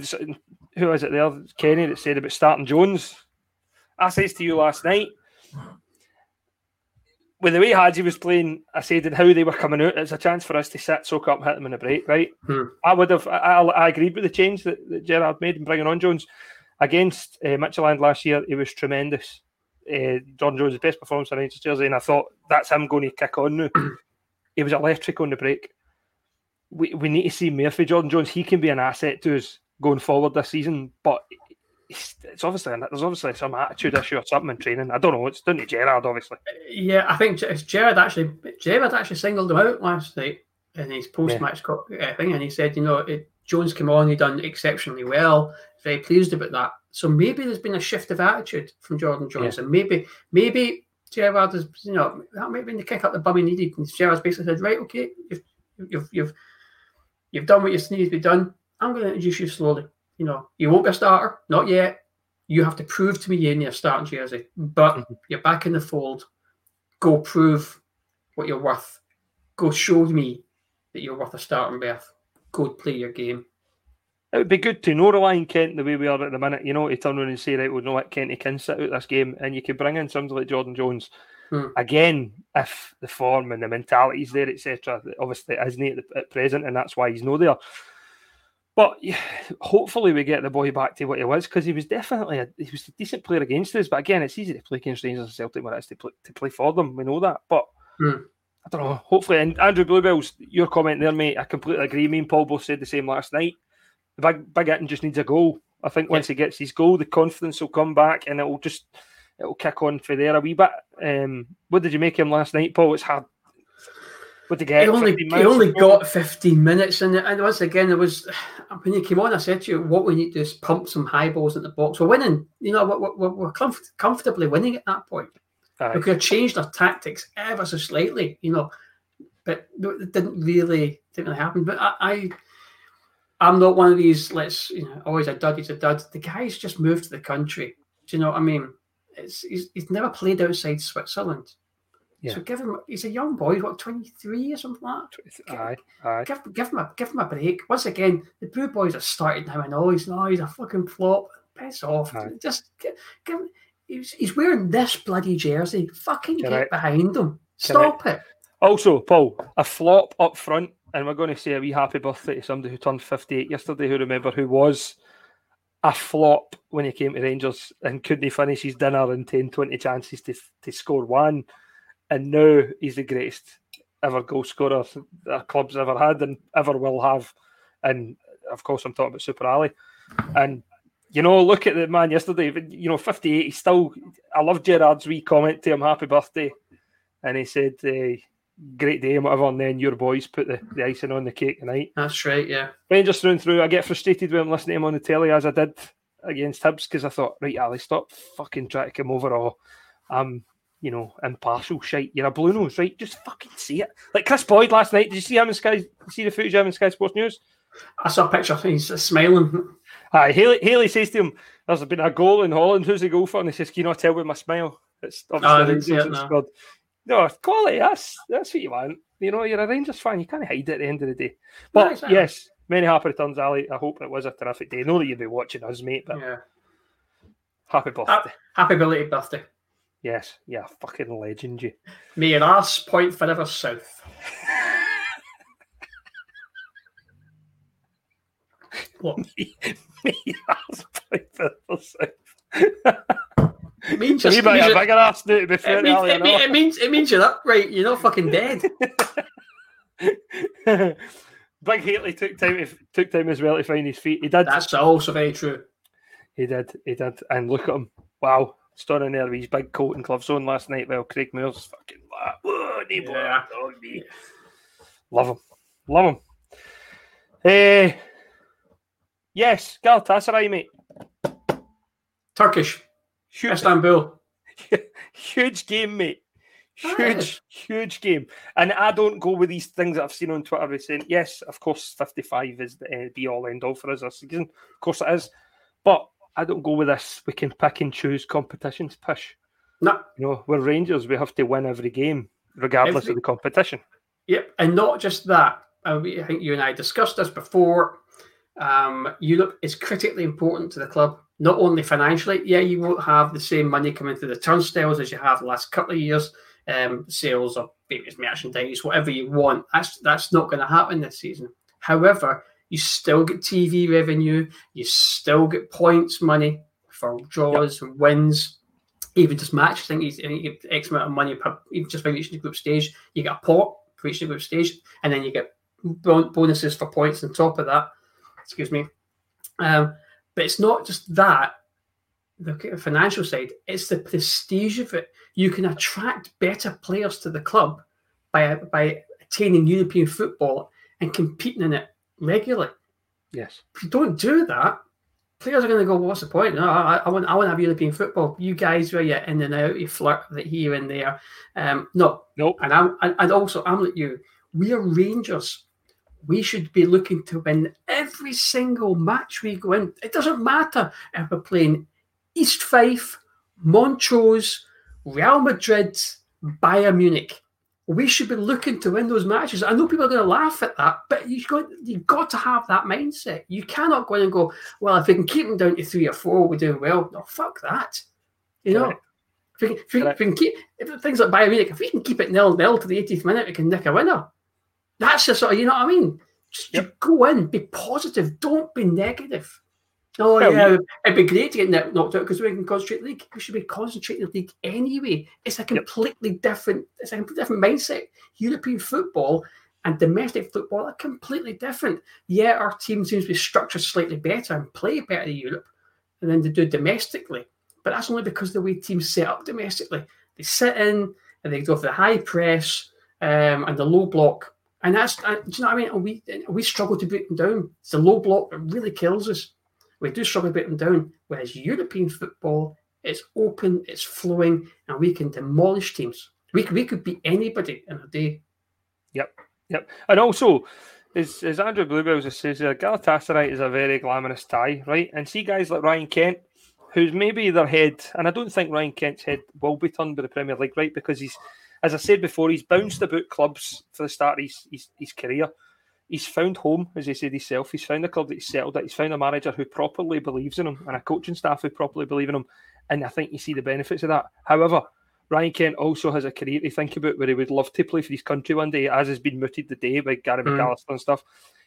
Speaker 1: who was it there? Kenny that said about starting Jones. I says to you last night, with the way Hagi was playing, I said and how they were coming out, it's a chance for us to sit, soak up, hit them in a break, right? Hmm. I would have, I, I, agreed with the change that, that Gerrard made in bringing on Jones against uh, Midtjylland last year. It was tremendous. Uh, John Jones' the best performance in Rangers jersey, and I thought that's him going to kick on now. <clears throat> he was electric on the break we, we need to see for Jordan Jones. He can be an asset to us going forward this season, but it's, obviously there's obviously some attitude issue or something in training. I don't know. It's done to Gerrard, obviously.
Speaker 2: Yeah, I think it's Gerrard actually. Gerrard actually singled him out last night in his post-match yeah. Uh, thing, and he said, you know, it, Jones came on, he done exceptionally well. Very pleased about that. So maybe there's been a shift of attitude from Jordan Jones, yeah. and maybe maybe Gerrard has, you know, that might have been the kick up the bum he needed. And Gerrard's basically said, right, okay, you've you've you've You've done what you need to be done. I'm going to introduce you slowly. You know, you won't be a starter, not yet. You have to prove to me you're in your starting jersey, but mm-hmm. you're back in the fold. Go prove what you're worth. Go show me that you're worth a starting berth. Go play your game.
Speaker 1: It would be good to know relying Kent the way we are at the minute, you know, to turn around and say, right, we know what Kent can sit out this game, and you can bring in somebody like Jordan Jones Hmm. Again, if the form and the mentality is there, etc., obviously it isn't at, at present, and that's why he's no there. But yeah, hopefully we get the boy back to what he was because he was definitely a, he was a decent player against us. But again, it's easy to play against Rangers and Celtic when it's to play, to play for them. We know that. But mm. I don't know. Hopefully, and Andrew Bluebells, your comment there, mate, I completely agree. Me and Paul both said the same last night. The big Big just needs a goal. I think once he gets his goal, the confidence will come back and it will just it'll kick on for there a wee bit. Um, what did you make him last night, Paul? It's hard. Did he get?
Speaker 2: He only, he only got 15 minutes, and, and once again, it was <sighs> when he came on. I said to you, what we need to do is pump some high balls in the box. We're winning, you know, we're, we're, we're comf- comfortably winning at that point. Right. We could have changed our tactics ever so slightly, you know, but it didn't really didn't really happen. But I, I I'm not one of these. Let's you know, always a dud. He's a dud. The guy's just moved to the country. Do you know what I mean? it's, he's, he's never played outside Switzerland. Yeah. So give him. He's a young boy. He's What twenty three or something like that.
Speaker 1: Aye, aye.
Speaker 2: Give, give him a give him a break. Once again, the Blue Boys are starting him, and oh, he's no, he's a fucking flop. piss off. Aye. Just give, give, he's, he's wearing this bloody jersey. Fucking Correct. get behind him. Stop Correct. it.
Speaker 1: Also, Paul, a flop up front, and we're going to say a wee happy birthday to somebody who turned 58 yesterday, who remember who was a flop when he came to Rangers and couldn't finish his dinner in 10, 20 chances to, to score one. And now he's the greatest ever goal scorer the club's ever had and ever will have. And of course, I'm talking about Super Ali. And you know, look at the man yesterday. You know, 58. He's still. I love Gerrard's wee comment to him. Happy birthday, and he said, uh, "Great day and whatever." And then your boys put the, the icing on the cake tonight.
Speaker 2: That's right. Yeah.
Speaker 1: Rangers through and through. I get frustrated when I'm listening to him on the telly, as I did against Hibs, because I thought, right, Ali, stop fucking trying to come over. Or I'm, you know, impartial shite. You're a blue nose, right? Just fucking see it. Like Kris Boyd last night. Did you see him in Sky? See the footage of him in Sky Sports News?
Speaker 2: I saw a picture. of He's smiling.
Speaker 1: Aye, Haley, Haley says to him, "There's been a goal in Holland. Who's the goal for?" And he says, "Can you not tell with my smile?" It's obviously oh, Rangers no. no, quality. That's that's what you want. You know, you're a Rangers fan. You can't hide it at the end of the day. But yes, many happy returns, Ali. I hope it was a terrific day. I know that you'll be watching us, mate. But yeah. happy birthday.
Speaker 2: Happy belated birthday.
Speaker 1: Yes, yeah, fucking legend, you.
Speaker 2: May your ass point forever south.
Speaker 1: what? <laughs> me ass point forever
Speaker 2: south. It means just,
Speaker 1: you might have bigger ass to be
Speaker 2: fair. It means, it, mean, it, means, it means you're upright. You're not fucking dead. <laughs>
Speaker 1: Big Haley took time took time as well to find his feet. He did.
Speaker 2: That's also very true.
Speaker 1: He did. He did. And look at him. Wow. Stood in there with his big coat and gloves on last night while Craig Moore's fucking whoa, yeah. yeah. Love him. Love him. Eh, yes, Galatasaray, mate.
Speaker 2: Turkish. Huge, Istanbul. <laughs>
Speaker 1: huge game, mate. Huge, huge game. And I don't go with these things that I've seen on Twitter saying, yes, of course, 55 is the uh, be all end all for us this season. Of course it is. But I don't go with this. We can pick and choose competitions. Push.
Speaker 2: No,
Speaker 1: you know, we're Rangers. We have to win every game, regardless every... of the competition.
Speaker 2: Yep, and not just that. I think you and I discussed this before. Um, Europe is critically important to the club, not only financially. Yeah, you won't have the same money coming through the turnstiles as you have the last couple of years. Um, sales of various merchandise, whatever you want. That's that's not going to happen this season. However, you still get TV revenue, you still get points money for draws yep. and wins, even just match. I think, you, get X amount of money per, even just by reaching the group stage. You get a pot for reaching the group stage, and then you get bonuses for points on top of that. Excuse me. Um, but it's not just that. Look at The financial side, it's the prestige of it. You can attract better players to the club by by attaining European football and competing in it regularly.
Speaker 1: Yes.
Speaker 2: If you don't do that, players are going to go, well, what's the point? No, I, I, want, I want to have European football. You guys where you're in and out, you flirt with it here and there. Um, no.
Speaker 1: Nope.
Speaker 2: And I'm, and also, I'm like you. We are Rangers. We should be looking to win every single match we go in. It doesn't matter if we're playing East Fife, Montrose, Real Madrid, Bayern Munich we should be looking to win those matches. I know people are going to laugh at that, but you've got you've got to have that mindset. You cannot go in and go, well, if we can keep them down to three or four, we're doing well. No, fuck that. You know, if we, can, if, we, if we, can, keep if things like Bayern Munich, if we can keep it nil nil to the 80th minute, we can nick a winner. That's just sort of, you know what I mean. Just yep. go in, be positive, don't be negative. Oh well, yeah, it'd be great to get knocked out because we can concentrate league. We should be concentrating the league anyway. It's a completely yep. different. It's a completely different mindset. European football and domestic football are completely different. Yeah, our team seems to be structured slightly better and play better in Europe than they do domestically. But that's only because the way teams set up domestically. They sit in and they go for the high press um, and the low block. And that's, uh, do you know what I mean? And we, we struggle to break them down. It's the low block that really kills us we do struggle to break them down. Whereas European football, it's open, it's flowing, and we can demolish teams. We, we could beat anybody in a day.
Speaker 1: Yep, yep. And also, as, as Andrew Bluebells says, uh, Galatasaray is a very glamorous tie, right? And see guys like Ryan Kent, who's maybe their head, and I don't think Ryan Kent's head will be turned by the Premier League, right? Because he's, as I said before, he's bounced about clubs for the start of his, his, his career. He's found home, as he said himself. He's found a club that he's settled at. He's found a manager who properly believes in him and a coaching staff who properly believe in him. And I think you see the benefits of that. However, Ryan Kent also has a career to think about where he would love to play for his country one day, as has been mooted today by Gary mm. McAllister and stuff.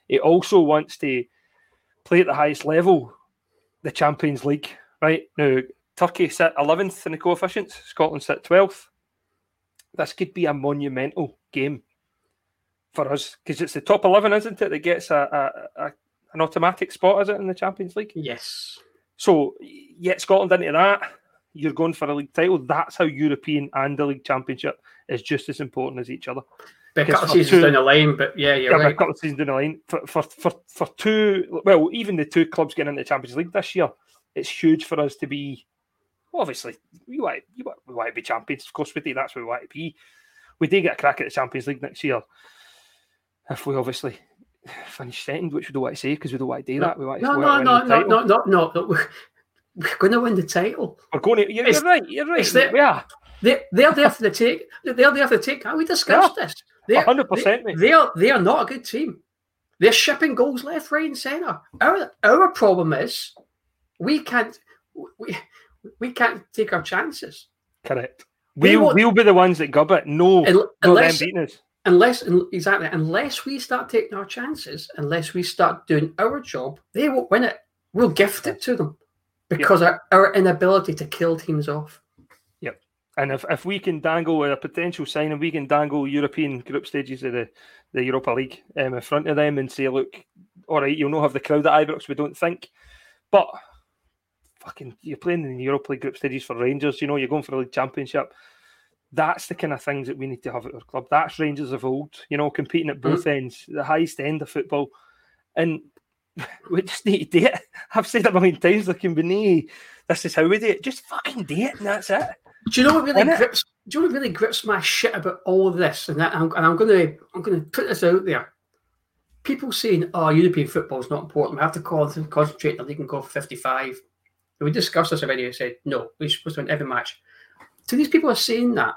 Speaker 1: He also wants to play at the highest level, the Champions League. Right now, Turkey sit 11th in the coefficients, Scotland sit 12th. This could be a monumental game for us because it's the top 11, isn't it, that gets a, a, a, an automatic spot, is it, in the Champions League?
Speaker 2: Yes.
Speaker 1: So, yet Scotland into that, you're going for a league title. That's how European and the league championship is just as important as each other.
Speaker 2: Be a couple of seasons down the line, but yeah, you're yeah, right.
Speaker 1: A couple of seasons down the line for, for for for two. Well, even the two clubs getting into the Champions League this year, it's huge for us to be obviously we want, want, we want to be champions. Of course, we do. That's what we want to be. We do get a crack at the Champions League next year. If we obviously finish second, which we don't want to say because we don't want to do that. We want to
Speaker 2: no, no, no, no, no, no, no, no. We're going to win the title.
Speaker 1: We're going to. You're, you're right. You're right. The, we are.
Speaker 2: They, they're there for the take. They're there for the take. We discussed yeah, this.
Speaker 1: They're, 100%. They,
Speaker 2: they are. They are not a good team. They're shipping goals left, right, and centre. Our our problem is we can't. We, we can't take our chances.
Speaker 1: Correct. We'll, we'll be the ones that gub it. No, unless, them beating us.
Speaker 2: Unless, exactly, unless we start taking our chances, unless we start doing our job, they won't win it. We'll gift it to them because yep. our, our inability to kill teams off.
Speaker 1: Yep. And if, if we can dangle a potential sign and we can dangle European group stages of the, the Europa League um, in front of them and say, look, all right, you'll not have the crowd at Ibrox, we don't think. But fucking you're playing in the Europa League group stages for Rangers. You know, you're going for the league championship. That's the kind of things that we need to have at our club. That's Rangers of old. You know, competing at both mm. ends, the highest end of football, and <laughs> we just need to do it. I've said it a million times. There can be no, this is how we do it. Just fucking do it, and that's it.
Speaker 2: Do you know what really grips? Do you know what really grips my shit about all of this? And that, and I'm going to, I'm going to put this out there. People saying, "Oh, European football is not important. We have to concentrate on league and go for 55." We discussed this already. I said, no, we're supposed to win every match. So these people are saying that,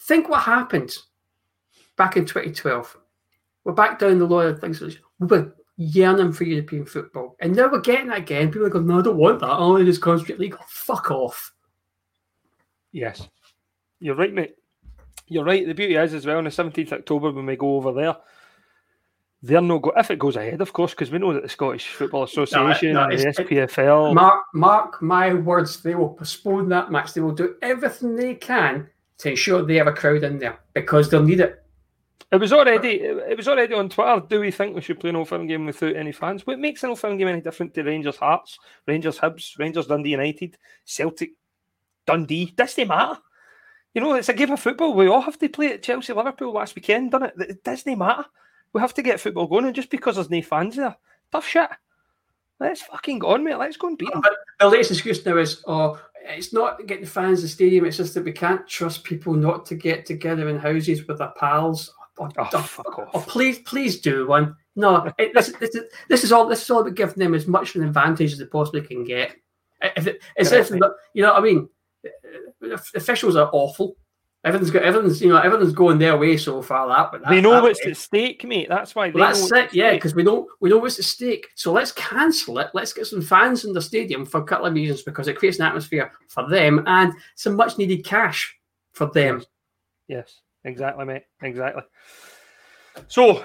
Speaker 2: think what happened back in 2012. We're back down the line of things. We were yearning for European football. And now we're getting that again. People are going, no, I don't want that. Oh, I only just concentrate league. Oh, fuck off.
Speaker 1: Yes. You're right, mate. You're right. The beauty is as well on the 17th October when we go over there, they're not go if it goes ahead, of course, because we know that the Scottish Football Association no, no, and the SPFL.
Speaker 2: Mark, mark my words, they will postpone that match. They will do everything they can to ensure they have a crowd in there because they'll need it.
Speaker 1: It was already it was already on Twitter. Do we think we should play an Old Firm game without any fans? What makes an Old Firm game any different to Rangers Hearts, Rangers Hibs, Rangers Dundee United, Celtic, Dundee? Does they matter? You know, it's a game of football. We all have to play at Chelsea Liverpool last weekend, doesn't it? It doesn't matter. We have to get football going, and just because there's no fans there, tough shit. Let's fucking go on, mate. Let's go and beat them.
Speaker 2: But The latest excuse now is, oh, it's not getting fans in the stadium. It's just that we can't trust people not to get together in houses with their pals. Oh, oh, oh, fuck oh, off. oh please, please do one. No, <laughs> it, this, this, is, this is all. This is all about giving them as much of an advantage as they possibly can get. If it, it's if, you know, what I mean, officials are awful. Everything's got everything's you know everything's going their way so far. That but that,
Speaker 1: they know that what's way. at stake, mate. That's why.
Speaker 2: Well, that's it. Yeah, because we know we know what's at stake. So let's cancel it. Let's get some fans in the stadium for a couple of reasons because it creates an atmosphere for them and some much needed cash for them.
Speaker 1: Yes, exactly, mate. Exactly. So,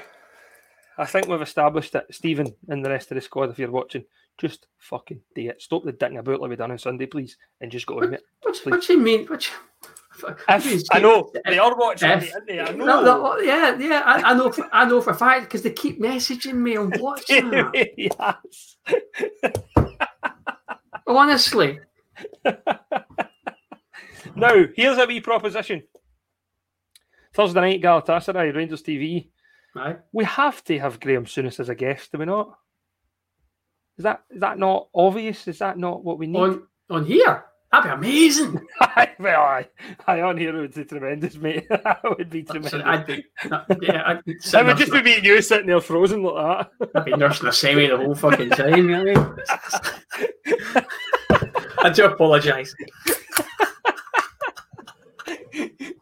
Speaker 1: I think we've established that Steven and the rest of the squad, if you're watching, just fucking do it. Stop the dicking about like we done on Sunday, please, and just go what, in it.
Speaker 2: What, what do you mean? What,
Speaker 1: if, I know they are watching if, me, I know. No, no,
Speaker 2: yeah, yeah, I, I know. For, I know for a fact because they keep messaging me on <laughs> WhatsApp. yes. <laughs> Honestly.
Speaker 1: now, here's a wee proposition. Thursday night, Galatasaray, Rangers TV.
Speaker 2: Aye.
Speaker 1: We have to have Graeme Souness as a guest, do we not? Is that is that not obvious? Is that not what we need?
Speaker 2: On on here? That'd be amazing. <laughs>
Speaker 1: well, I, I on here would be tremendous, mate. <laughs> that would be tremendous. I'd be, yeah, I'd be <laughs> it would just be me and you sitting there frozen like
Speaker 2: that. I'd be nursing a semi the whole fucking time. You know I, mean? I do apologise.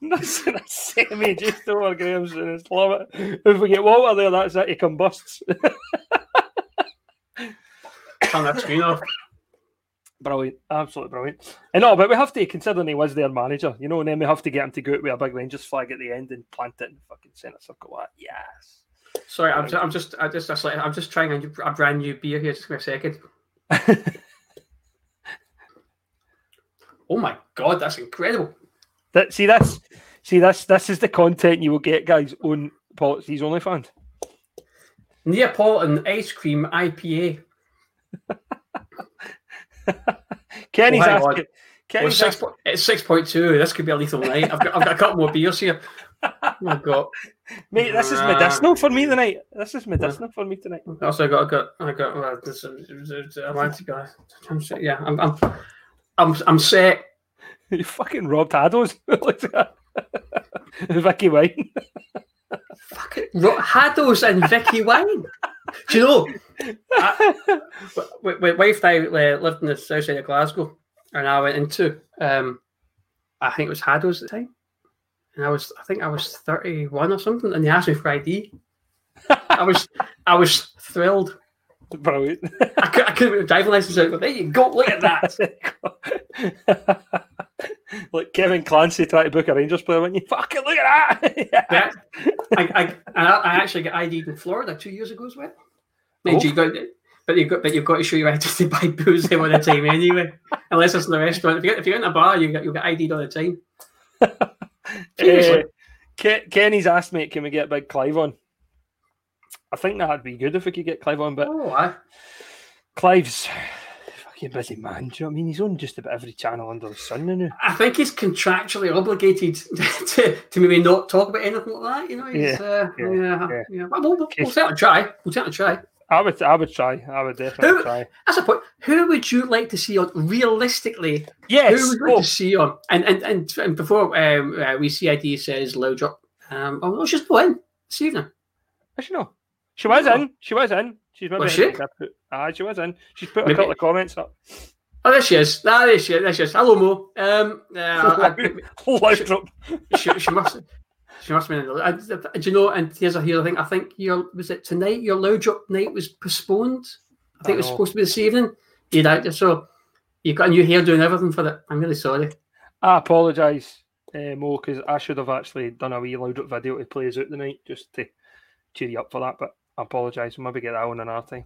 Speaker 1: nursing a semi. just over Graeme's and it's love it. If we get Walter there, that's it. He combusts.
Speaker 2: Turn that screen off.
Speaker 1: Brilliant, absolutely brilliant. And no, but we have to considering he was their manager, you know, and then we have to get him to go out with a big Rangers flag at the end and plant it in the fucking centre circle. Like, yes.
Speaker 2: Sorry, I'm, I'm just, I just, just like, I'm just trying a, a brand new beer here. Just for a second. <laughs> oh my god, that's incredible.
Speaker 1: That see, that's see, that's this is the content you will get, guys, on Policies Only Fans.
Speaker 2: Neapolitan ice cream IPA. <laughs> <laughs>
Speaker 1: Kenny's
Speaker 2: on.
Speaker 1: asking.
Speaker 2: Well,
Speaker 1: Kenny's
Speaker 2: six,
Speaker 1: asking
Speaker 2: it's six point two. This could be a lethal night. I've got, I've got a couple more beers here. <laughs> Oh my god.
Speaker 1: mate, this is medicinal for me tonight. This is medicinal for me tonight.
Speaker 2: Also, I got, I got, I got. Well, this, want to go. I'm yeah, I'm, I'm, I'm, I'm set. <laughs>
Speaker 1: You fucking robbed Haddows. Look at that. Vicky Wine.
Speaker 2: Fucking Haddows and Vicky Wine. Do you know? I, my, wife and I uh, lived in the south side of Glasgow, and I went into, um, I think it was Haddows at the time, and I was, I think I was thirty-one or something, and they asked me for ID. I was, I was thrilled.
Speaker 1: Brilliant.
Speaker 2: I, could, I couldn't get a driving license out. But there you go. Look at that. <laughs>
Speaker 1: like Kevin Clancy tried to book a Rangers player, when you fucking look at that. <laughs>
Speaker 2: Yeah. I, I, I actually got ID'd in Florida two years ago as well. Mind you, got, but you've got, but you've got to show your ID to buy booze all the time anyway. Unless it's in the restaurant. If you're, if you're in a bar, you got you got ID'd all the time. <laughs>
Speaker 1: Uh, Ke- Kenny's asked me, can we get Big Clive on? I think that'd be good if we could get Clive on, but
Speaker 2: Oh, aye.
Speaker 1: Clive's busy man. Do you know what I mean? He's on just about every channel under the sun now.
Speaker 2: I think he's contractually obligated <laughs> to, to maybe not talk about anything like that. You know, he's,
Speaker 1: Yeah,
Speaker 2: uh,
Speaker 1: yeah,
Speaker 2: yeah,
Speaker 1: yeah.
Speaker 2: yeah. Well, we'll, we'll, we'll certainly try. We'll certainly try.
Speaker 1: I would, I would try. I would definitely
Speaker 2: Who-
Speaker 1: try.
Speaker 2: That's a point. Who would you like to see on realistically?
Speaker 1: Yes.
Speaker 2: Who would you like
Speaker 1: Oh,
Speaker 2: to see on? And and and, and before um, uh, we CID says low drop. Um, oh, no, she's go in this evening.
Speaker 1: actually, no. She was in. She was in. She's maybe
Speaker 2: Was she?
Speaker 1: Put- Aye, she was in. She's put a couple of comments up.
Speaker 2: Oh, there she is. Ah, there she is. There she is. Hello, Mo. Um, <laughs> uh, I-
Speaker 1: drop.
Speaker 2: she, she must. She must been. I, do you know? And here's a here. I think. I think your was it tonight. Your low drop night was postponed. I think
Speaker 1: I
Speaker 2: it was supposed to be this evening. You out so you've got a new hair doing everything for it. I'm really sorry.
Speaker 1: I apologise, uh, Mo, because I should have actually done a wee loud up video to play us out the night just to cheer you up for that. But I apologise. We'll maybe get that one another time.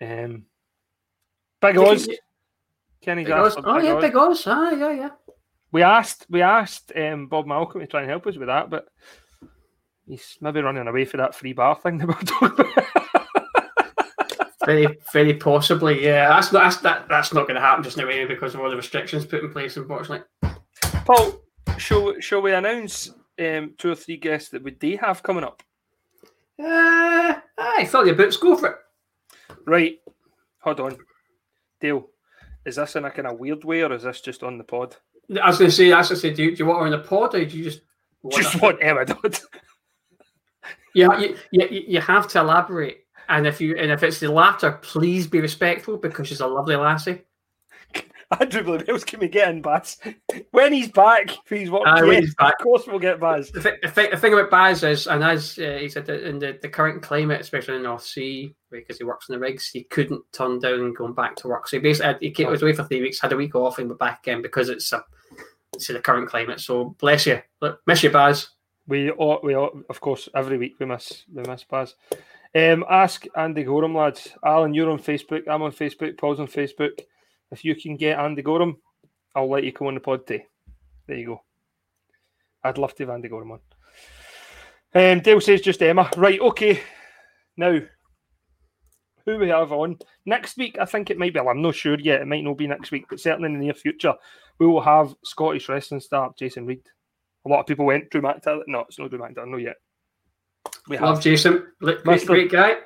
Speaker 1: Um, Big Oz. Kenny's
Speaker 2: Big Oz. Oh
Speaker 1: Big
Speaker 2: yeah,
Speaker 1: Oz.
Speaker 2: big Oz. Ah, yeah, yeah.
Speaker 1: We asked we asked um, Bob Malcolm to try and help us with that, but he's maybe running away for that free bar thing that we're <laughs> talking about.
Speaker 2: Very, very possibly. Yeah, that's not that's, that, that's not going to happen just now anyway because of all the restrictions put in place. Unfortunately.
Speaker 1: Paul, shall, shall we announce um, two or three guests that we do have coming up?
Speaker 2: Uh, I thought your boots. Go for it.
Speaker 1: Right, hold on. Dale, is this in a kind of weird way or is this just on the pod?
Speaker 2: As i was going to say. as I said. Do you, do you want her in the pod or do you just? want
Speaker 1: Just what Emma did. <laughs>
Speaker 2: Yeah, you, you, you have to elaborate. And if you and if it's the latter, please be respectful because she's a lovely lassie.
Speaker 1: Andrew Bluebells, can we get in Baz? When he's back, please watch.
Speaker 2: Aye, when
Speaker 1: yes,
Speaker 2: he's back.
Speaker 1: Of course we'll get Baz.
Speaker 2: The, thi- the, thi- the thing about Baz is, and as uh, he said, in the, the current climate, especially in the North Sea, because he works in the rigs, he couldn't turn down going back to work. So he basically had, he came, was away for three weeks, had a week off, and went back again because it's a, it's the current climate. So bless you, Look, miss you, Baz.
Speaker 1: We all, we all, of course, every week we miss we miss Baz. Um, ask Andy Goram, lads. Alan, you're on Facebook. I'm on Facebook. Paul's on Facebook. If you can get Andy Goram, I'll let you come on the pod today. There you go. I'd love to have Andy Goram on. Um, Dale says just Emma. Right, okay. Now, who we have on next week? I think it might be. well, I'm not sure yet. It might not be next week, but certainly in the near future, we will have Scottish wrestling star Jason Reed. A lot of people went Drew McIntyre. No, it's not Drew McIntyre. No, yet. We have
Speaker 2: Love Jason, great, great guy.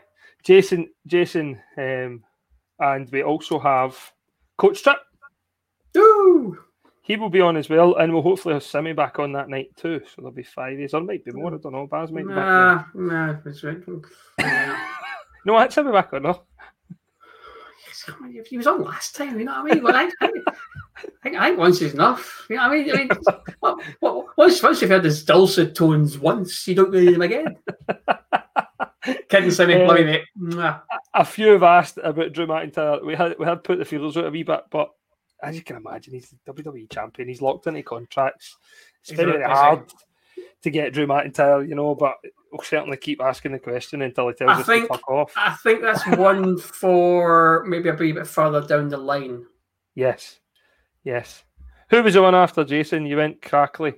Speaker 1: Jason, Jason, um, and we also have Coach Trip.
Speaker 2: Ooh.
Speaker 1: He will be on as well, and we'll hopefully have Simi back on that night too. So there'll be five days, or might be more. I don't know. Baz might be back.
Speaker 2: Nah, nah, that's <laughs> right.
Speaker 1: No, that's Simi back on. No,
Speaker 2: he was on last time. You know what I mean? Well, I, I, I, I think once is enough. You know what I mean? I mean, what, what, once once you've heard his dulcet tones once, you don't need him again. <laughs> Kidding, Simmy, uh, love you, mate.
Speaker 1: A few have asked about Drew McIntyre. We had we had put the feelers out a wee bit, but as you can imagine, he's the WWE champion. He's locked into contracts. It's very, very hard to get Drew McIntyre, you know, but we'll certainly keep asking the question until he tells I us think, to fuck off.
Speaker 2: I think that's <laughs> one for maybe a wee bit further down the line.
Speaker 1: Yes. Yes. Who was the one after Jason? You went crackly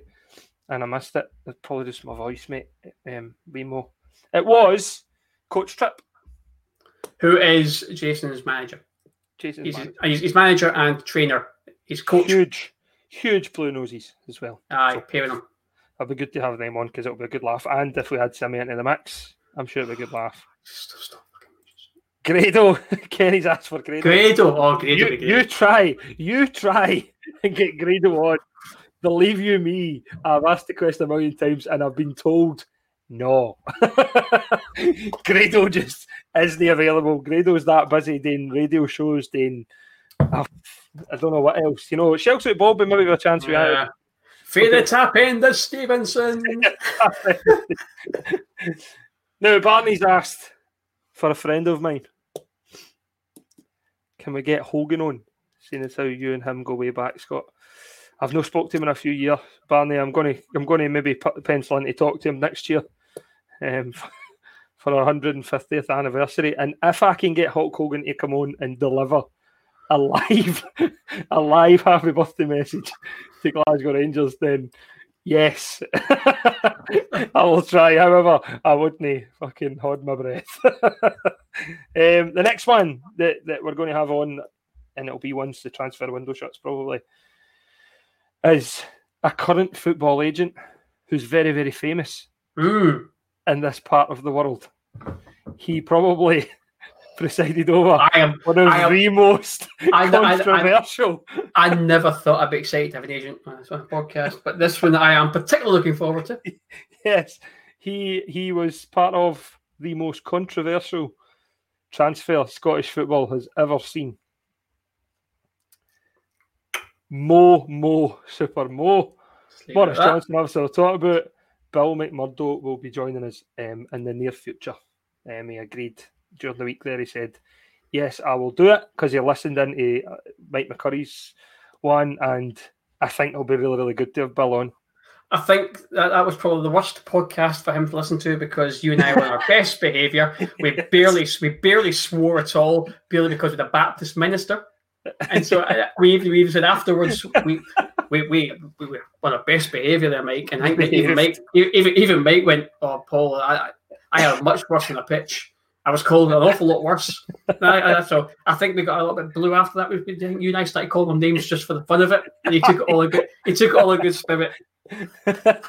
Speaker 1: and I missed it. It's probably just my voice, mate. Um, Wemo. It was Coach Trip.
Speaker 2: Who is Jason's manager?
Speaker 1: Jason's
Speaker 2: he's,
Speaker 1: manager.
Speaker 2: He's, he's manager and trainer. He's coach.
Speaker 1: Huge, huge blue noses as well.
Speaker 2: Aye, so, pairing them.
Speaker 1: It'll be good to have them on because it'll be a good laugh. And if we had Simmy into the mix, I'm sure it'll be a good laugh.
Speaker 2: Stop, stop.
Speaker 1: Grado, <laughs> Kenny's asked for Grado.
Speaker 2: Grado, oh Grado,
Speaker 1: you, you try, you try <laughs> and get Grado on. Believe you me, I've asked the question a million times and I've been told no. <laughs> Grado just isn't available. Grado's that busy doing radio shows, doing uh, I don't know what else. You know, Shelks with Bob, maybe a chance we yeah. had.
Speaker 2: Feed the tap in the Stevenson. <laughs>
Speaker 1: now Barney's asked for a friend of mine. Can we get Hogan on? Seeing as how you and him go way back, Scott. I've not spoke to him in a few years, Barney. I'm gonna I'm gonna maybe put the pencil in to talk to him next year, um, <laughs> for our 150th anniversary. And if I can get Hulk Hogan to come on and deliver a live <laughs> a live happy birthday message to Glasgow Rangers, then yes, <laughs> I will try. However, I wouldn't fucking hold my breath. um, the next one that, that we're going to have on, and it'll be once the transfer window shuts probably, is a current football agent who's very, very famous
Speaker 2: mm.
Speaker 1: In this part of the world. He probably <laughs> presided over
Speaker 2: I am,
Speaker 1: one of I am, the most I, controversial.
Speaker 2: I, I, I, never thought I'd be excited to have an agent on this podcast, but this one I am particularly looking forward to. <laughs>
Speaker 1: yes, he he was part of the most controversial transfer Scottish football has ever seen. Mo Mo Super Mo. Maurice Johnston, obviously, we'll talk about. Bill McMurdo will be joining us um, in the near future. Um, he agreed during the week there, he said, Yes, I will do it because he listened into uh, Mike McCurry's one, and I think it'll be really, really good to have Bill on.
Speaker 2: I think that, that was probably the worst podcast for him to listen to because you and I were our best behaviour. We <laughs> yes. barely we barely swore at all, barely because we're the Baptist minister. And so uh, we, we even said afterwards we we, we, we were on our best behaviour there, Mike. And I think even <laughs> Mike even even Mike went, Oh Paul, I I have much worse than a pitch. I was called an awful lot worse. so I think we got a little bit blue after that. We, you and I started calling them names just for the fun of it, and he took it all a good. He took it all a good spirit. <laughs>
Speaker 1: so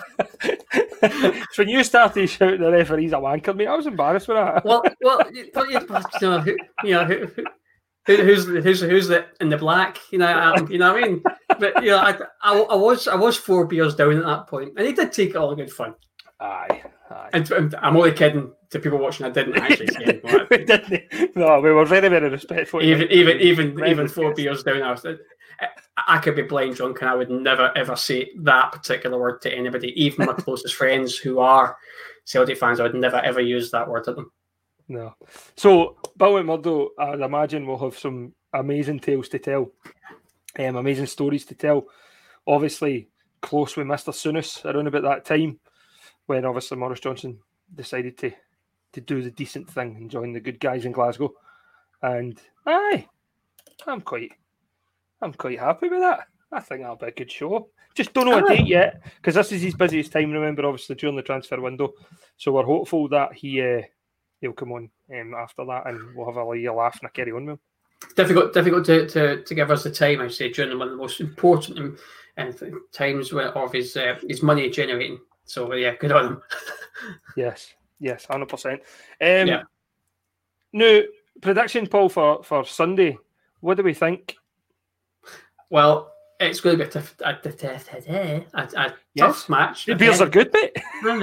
Speaker 1: when you started shouting the referees a wanker, mate, I was embarrassed with that.
Speaker 2: well, well, you know, you know who, who's who's who's the in the black? You know, um, you know what I mean. But you know, I, I, I was I was four beers down at that point, and he did take it all a good fun.
Speaker 1: Aye, aye.
Speaker 2: And, and I'm only kidding to people watching. I didn't actually say <laughs>
Speaker 1: we didn't. No, we were very, very respectful.
Speaker 2: Even, even, even, even four beers down, I was. I could be blind drunk, and I would never ever say that particular word to anybody, even my <laughs> closest friends who are Celtic fans. I would never ever use that word to them.
Speaker 1: No. So Bill McMurdo, I'd imagine, will have some amazing tales to tell, um, amazing stories to tell. Obviously, close with Mister Souness around about that time, when obviously Maurice Johnston decided to to do the decent thing and join the good guys in Glasgow. And aye, I'm quite, I'm quite happy with that. I think that'll be a good show. Just don't know a date yet because this is his busiest time. Remember, obviously during the transfer window, so we're hopeful that he uh, he'll come on um, after that and we'll have a little laugh and a carry on with him.
Speaker 2: Difficult, difficult to, to, to give us the time. I say during one of the most important and, times of his uh, his money generating. So yeah, good on him. <laughs>
Speaker 1: yes, Yes, hundred percent. Um, yeah. Now, prediction, Paul, for for Sunday. What do we think?
Speaker 2: Well, it's going to be a tough, a, a, a, a yes. tough match.
Speaker 1: The beers are good, mate. <laughs>
Speaker 2: no.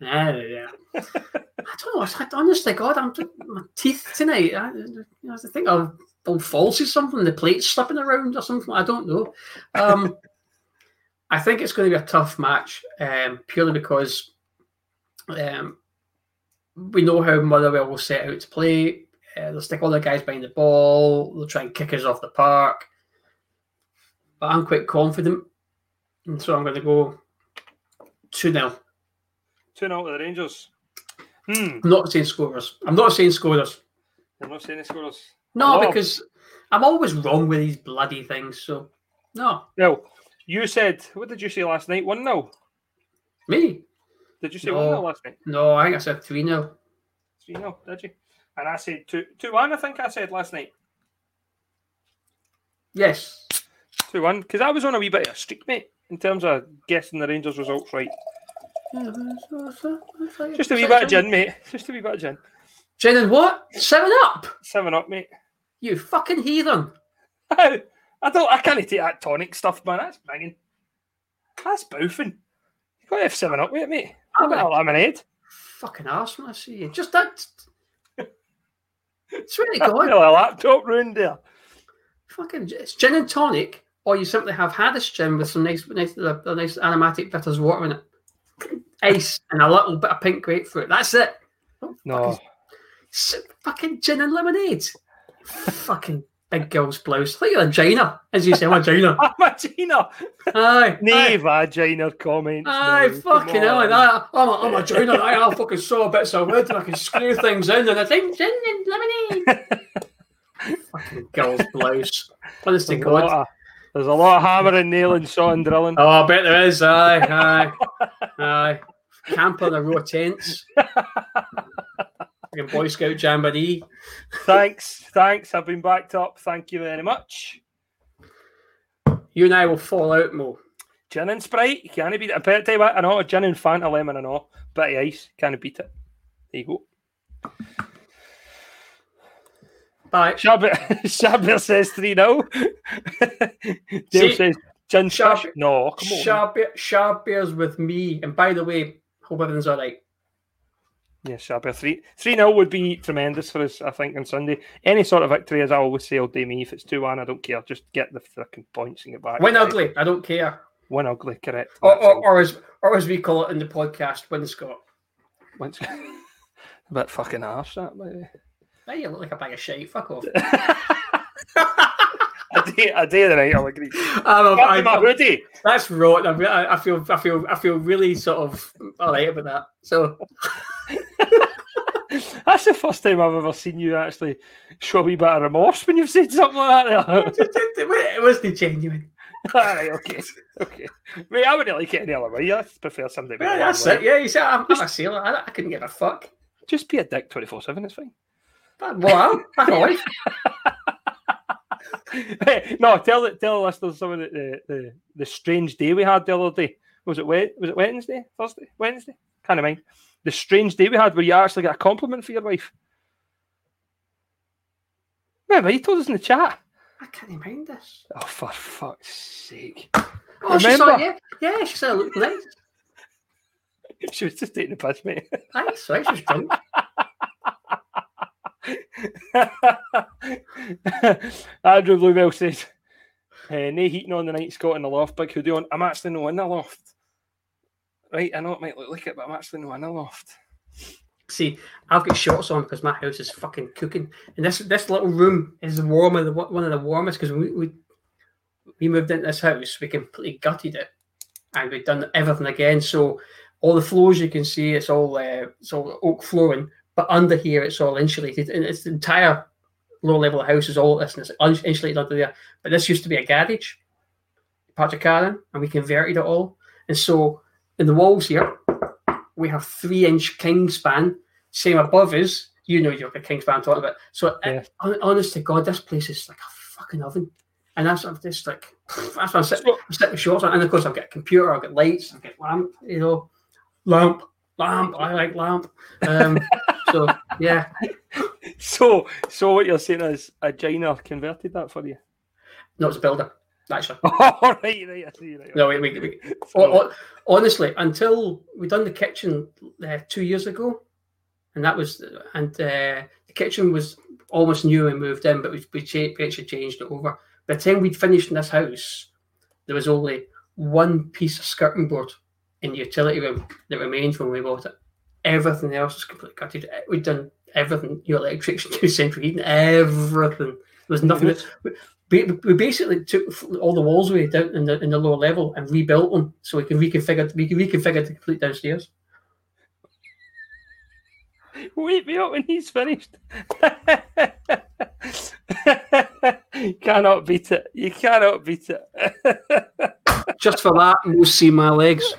Speaker 2: Yeah, I don't know. I, honestly, God, I'm my teeth tonight. I, I think I'll old falsies, something. The plates slipping around or something. I don't know. Um, I think it's going to be a tough match, um, purely because um, we know how Motherwell will set out to play. Uh, they'll stick all the guys behind the ball. They'll try and kick us off the park. But I'm quite confident, and so I'm going to go two 0
Speaker 1: Two 0 to the Rangers. Hmm.
Speaker 2: I'm not saying scorers. I'm not saying scorers.
Speaker 1: I'm not saying scorers.
Speaker 2: No, because I'm always wrong with these bloody things. So no.
Speaker 1: No. You said what did you say last night? One 0
Speaker 2: Me?
Speaker 1: Did you say one 0 last night?
Speaker 2: No, I think I said three 0
Speaker 1: Three 0 did you? And I said two two one. I think I said last night.
Speaker 2: Yes.
Speaker 1: Two one because I was on a wee bit of a streak, mate, in terms of guessing the Rangers results right. Just a wee bit of gin, mate. Just a wee bit of gin.
Speaker 2: Gin and what? Seven up.
Speaker 1: Seven up, mate.
Speaker 2: You fucking heathen.
Speaker 1: I don't. I can't take that tonic stuff, man. That's banging. That's boofing. You got to have seven up with it, mate. I'm a lemonade.
Speaker 2: Fucking arse when I see you. Just that. It's really
Speaker 1: Got <laughs>
Speaker 2: good.
Speaker 1: a laptop ruined there.
Speaker 2: Fucking it's gin and tonic, or you simply have Haddish gin with some nice, nice, a, a nice aromatic bitters water in it, ice, and a little bit of pink grapefruit. That's it.
Speaker 1: Oh, no,
Speaker 2: S- Fucking gin and lemonade. fucking big girl's blouse. Like a vagina, as you say, vagina. <laughs>
Speaker 1: Magina.
Speaker 2: Aye. <laughs>
Speaker 1: Nee,
Speaker 2: aye.
Speaker 1: vagina comments.
Speaker 2: Aye,
Speaker 1: no.
Speaker 2: fucking hell,
Speaker 1: on.
Speaker 2: that, I'm a, I'm a joiner, I, I'll fucking saw bits of wood and I can screw things in and I think gin and lemonade. <laughs> fucking girl's blouse. Honest to
Speaker 1: There's a, lot
Speaker 2: God.
Speaker 1: There's a lot of hammering, nailing, sawing, drilling.
Speaker 2: Oh, I bet there is, aye, aye, aye. Camp on a raw tents. Boy Scout Jamboree.
Speaker 1: Thanks, thanks. I've been backed up. Thank you very much.
Speaker 2: You and I will fall out, Mo.
Speaker 1: Gin and Sprite, you can't beat it. I bet tell you what, I know, gin and Fanta lemon and all. Bit of ice, can't beat it. There you go.
Speaker 2: Bye.
Speaker 1: Shabir, Shabir <laughs> says 3 0. <laughs> Dale
Speaker 2: See,
Speaker 1: says gin
Speaker 2: Shab-.
Speaker 1: No, come
Speaker 2: sharp bears with me. And by the way, hope everything's all right.
Speaker 1: Yeah, Shabir 3 3 0 would be tremendous for us, I think, on Sunday. Any sort of victory, as I always say, oh, will do me. If it's 2 1, I don't care. Just get the fucking points and get back.
Speaker 2: Win
Speaker 1: Right.
Speaker 2: ugly. I don't care.
Speaker 1: Win ugly, correct.
Speaker 2: Or, or, or, as, or as we call it in the podcast, win Scott.
Speaker 1: Once- <laughs> a bit fucking harsh, that, by the way.
Speaker 2: Hey, you look like a bag of shit. Fuck off. <laughs>
Speaker 1: A day, a day of the night, I'll agree. <laughs>
Speaker 2: I'm a-
Speaker 1: Back my
Speaker 2: I'm-
Speaker 1: hoodie.
Speaker 2: that's right. I, I- I feel, I feel, I feel really sort of all right about that. So <laughs>
Speaker 1: That's the first time I've ever seen you actually show a wee bit of remorse when you've said something like that.
Speaker 2: It wasn't genuine.
Speaker 1: Alright, okay, okay. Mate, I wouldn't like it any other way. I prefer somebody.
Speaker 2: Yeah, that's it. Yeah, you see, I'm, I'm a sailor. I, I couldn't give a fuck.
Speaker 1: Just be a dick twenty four seven. It's fine.
Speaker 2: But, well, I'm a wife. <laughs>
Speaker 1: Hey, no, tell it. Tell the listeners some of the, the, the, the strange day we had the other day. Was it Was it Wednesday? Thursday? Wednesday? Kind of mind. The strange day we had where you actually got a compliment for your wife. Remember, you told us in the chat.
Speaker 2: I can't mind this.
Speaker 1: Oh, for fuck's sake!
Speaker 2: Oh, she saw
Speaker 1: Remember?
Speaker 2: Yeah, yeah, she said I looked nice. <laughs>
Speaker 1: She was just taking the piss, mate.
Speaker 2: Nice, right? She was drunk. <laughs>
Speaker 1: Andrew Bluebell says, uh, "No heating on the night, Scott in the loft. Big hoodie on. I'm actually not in the loft. Right, I know it might look like it, but I'm actually not in the loft.
Speaker 2: See, I've got shorts on because my house is fucking cooking, and this this little room is warmer one of the warmest because we, we we moved into this house, we completely gutted it, and we've done everything again. So all the floors you can see, it's all uh, it's all oak flooring, but under here it's all insulated, and it's the entire low level house is all this, and it's insulated under there. But this used to be a garage, parked a car in, and we converted it all, and so in the walls here we have three inch kingspan. Same above us, you know you're the kingspan I'm talking about. So, uh,
Speaker 1: Yeah.
Speaker 2: hon- honest to God, this place is like a fucking oven. And that's I'm just like <sighs> that's why I'm sitting, I'm sitting with shorts on. And of course, I've got a computer, I've got lights, I've got lamp, you know, lamp, lamp. I like lamp. Um, <laughs> so yeah,
Speaker 1: So, so what you're saying is a Gina converted that for you?
Speaker 2: no, it's a builder actually. <laughs>
Speaker 1: All right, right, I see. Right.
Speaker 2: No, we, we, we
Speaker 1: So-
Speaker 2: ho- ho- honestly, until we done the kitchen uh, two years ago, and that was and uh, the kitchen was almost knew we moved in, but we, we, cha- we actually changed it over. By the time we'd finished in this house, there was only one piece of skirting board in the utility room that remained when we bought it. Everything else was completely gutted. Eh, we'd done everything, new electrics, <laughs> new central heating, everything. There was nothing. That, we, basically took all the walls away down in the in the lower level and rebuilt them so we can reconfigure we can reconfigure the complete downstairs.
Speaker 1: Wait me up when he's finished. you <laughs> cannot beat it. You cannot beat it. <laughs>
Speaker 2: Just for that, most see my legs.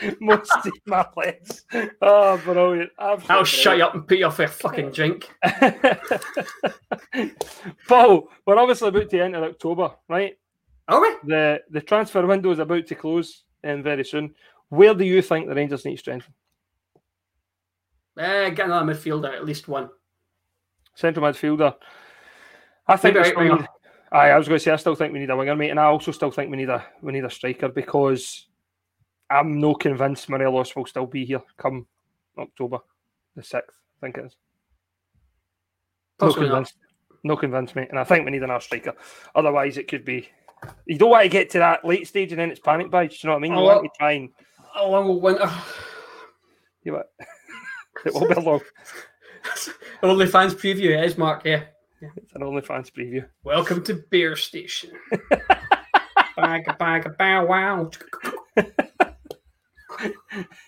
Speaker 2: <laughs>
Speaker 1: most see my legs. Oh, brilliant. Absolutely
Speaker 2: I'll shut you up and put you off your fucking <laughs> drink.
Speaker 1: Paul, we're obviously about to enter October, right?
Speaker 2: Are we?
Speaker 1: The the transfer window is about to close um, very soon. Where do you think the Rangers need to strengthen?
Speaker 2: Uh, get another midfielder, at least one.
Speaker 1: Central midfielder. I think
Speaker 2: Maybe
Speaker 1: we still
Speaker 2: right winger.
Speaker 1: need, aye, I was going to say I still think we need a winger, mate, and I also still think we need a we need a striker because I'm no convinced Morelos will still be here come October the sixth. I think it is. No
Speaker 2: Possibly not.
Speaker 1: convinced. No convinced, mate. And I think we need another striker. Otherwise, it could be. You don't want to get to that late stage and then it's panic buys. Do you know what I mean? You want to try and.
Speaker 2: A long winter.
Speaker 1: You know, <laughs> it will be long.
Speaker 2: OnlyFans preview it is Mark. Yeah.
Speaker 1: It's an OnlyFans preview.
Speaker 2: Welcome to Beer Station. <laughs> bag a bag a bow wow. <laughs>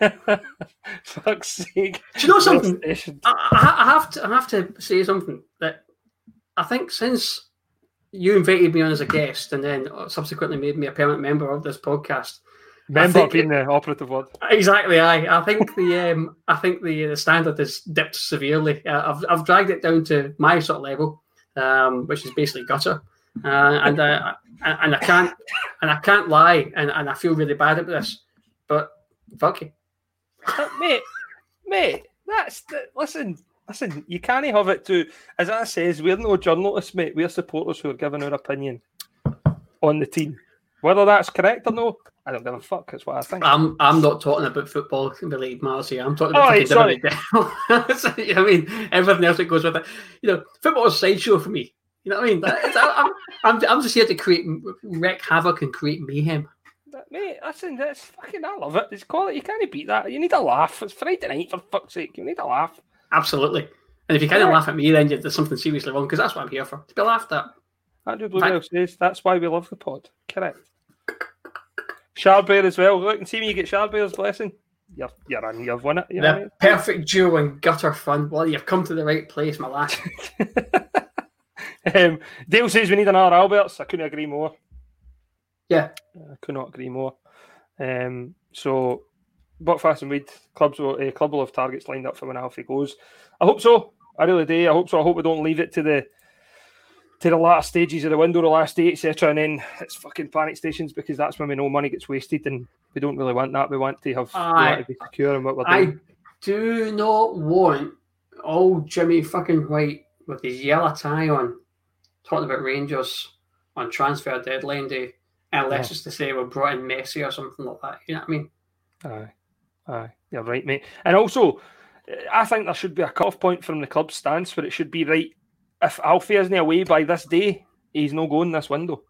Speaker 2: <laughs>
Speaker 1: Fuck's sake.
Speaker 2: Do you know something? I, I- I have to I have to say something that I think since you invited me on as a guest and then subsequently made me a permanent member of this podcast.
Speaker 1: Member being the operative word.
Speaker 2: Exactly, I I think the um I think the the standard has dipped severely. Uh, I've I've dragged it down to my sort of level, um, which is basically gutter, uh, and uh, and I can't and I can't lie, and, and I feel really bad about this, but fuck you.
Speaker 1: Uh, mate, mate, that's the, listen, listen. You can't have it to, as I says, we're no journalists, mate. We're supporters who are giving our opinion on the team, whether that's correct or no. I don't give a fuck. That's what I think.
Speaker 2: I'm I'm not talking about football related matters here. I'm talking
Speaker 1: Oh,
Speaker 2: about
Speaker 1: right,
Speaker 2: fucking WWE. <laughs> So, I mean, everything else that goes with it. You know, football is a sideshow for me. You know what I mean? I'm, I'm, I'm just here to create wreck havoc and create mayhem.
Speaker 1: But, mate, listen, that's fucking. I love it. It's quality. You can't beat that. You need a laugh. It's Friday night for fuck's sake. You need a laugh.
Speaker 2: Absolutely. And if you kind of
Speaker 1: Yeah.
Speaker 2: laugh at me, then there's something seriously wrong because that's what I'm here for to be laughed at.
Speaker 1: Andrew Bluebell says that's why we love the pod. Correct. Shardbear as well. Look and see when you get Shardbear's blessing. You're you're in. You've won it. You what I
Speaker 2: The perfect duo and gutter fun. Well, you've come to the right place, my lad. <laughs>
Speaker 1: um, Dale says we need another Alberts. I couldn't agree more.
Speaker 2: Yeah.
Speaker 1: I could not agree more. Um, so, Buckfast and Weed clubs will, uh, club will have targets lined up for when Alfie goes. I hope so. I really do. I hope so. I hope we don't leave it to the to the last stages of the window, the last day, etc. And then it's fucking panic stations because that's when we know money gets wasted, and we don't really want that. We want to have
Speaker 2: Aye.
Speaker 1: want to be secure in what we're
Speaker 2: I
Speaker 1: doing.
Speaker 2: do not want old Jimmy fucking White with his yellow tie on talking about Rangers on transfer deadline day, unless
Speaker 1: Yeah.
Speaker 2: it's to say we're brought in Messi or something like that. You know what I mean?
Speaker 1: Aye, aye, you're right, mate. And also, I think there should be a cut-off point from the club's stance where it should be right. If Alfie isn't away by this day, he's no going this window.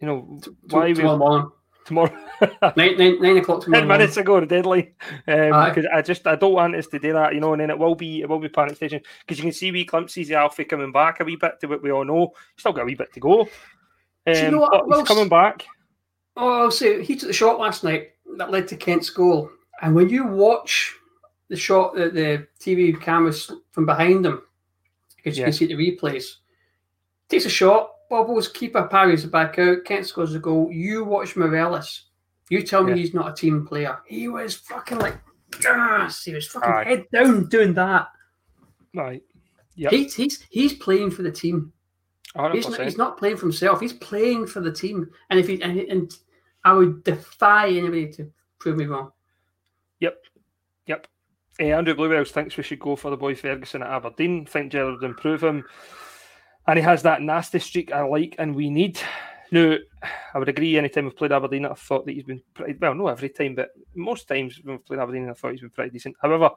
Speaker 1: You know why we
Speaker 2: Tomorrow morning,
Speaker 1: tomorrow? <laughs>
Speaker 2: nine, nine, nine o'clock tomorrow.
Speaker 1: Ten minutes ago, the deadline. Um, because I just I don't want us to do that, you know. And then it will be it will be panic station because you can see wee glimpses of Alfie coming back a wee bit to what we all know. Still got a wee bit to go. Um,
Speaker 2: you know what? Well,
Speaker 1: he's coming back.
Speaker 2: Oh, I'll say he took the shot last night that led to Kent's goal. And when you watch the shot, the, the TV cameras from behind him, because you
Speaker 1: Yeah.
Speaker 2: can see the replays, takes a shot, bobbles, keeper parries it back out, Kent scores the goal. You watch Morelos. You tell me
Speaker 1: Yeah.
Speaker 2: he's not a team player. He was fucking like, gas. He was fucking
Speaker 1: Aye.
Speaker 2: head down doing that.
Speaker 1: Right. Yep.
Speaker 2: He's, he's, he's playing for the team. He's not, he's not playing for himself. He's playing for the team. And if he and, and I would defy anybody to prove me wrong.
Speaker 1: Yep. Yep. Uh, Andrew Bluebells thinks we should go for the boy Ferguson at Aberdeen. Think Gerrard would improve him. And he has that nasty streak I like and we need. Now, I would agree anytime we've played Aberdeen, I've thought that he's been pretty well, no every time, but most times when we've played Aberdeen, I thought he's been pretty decent. However,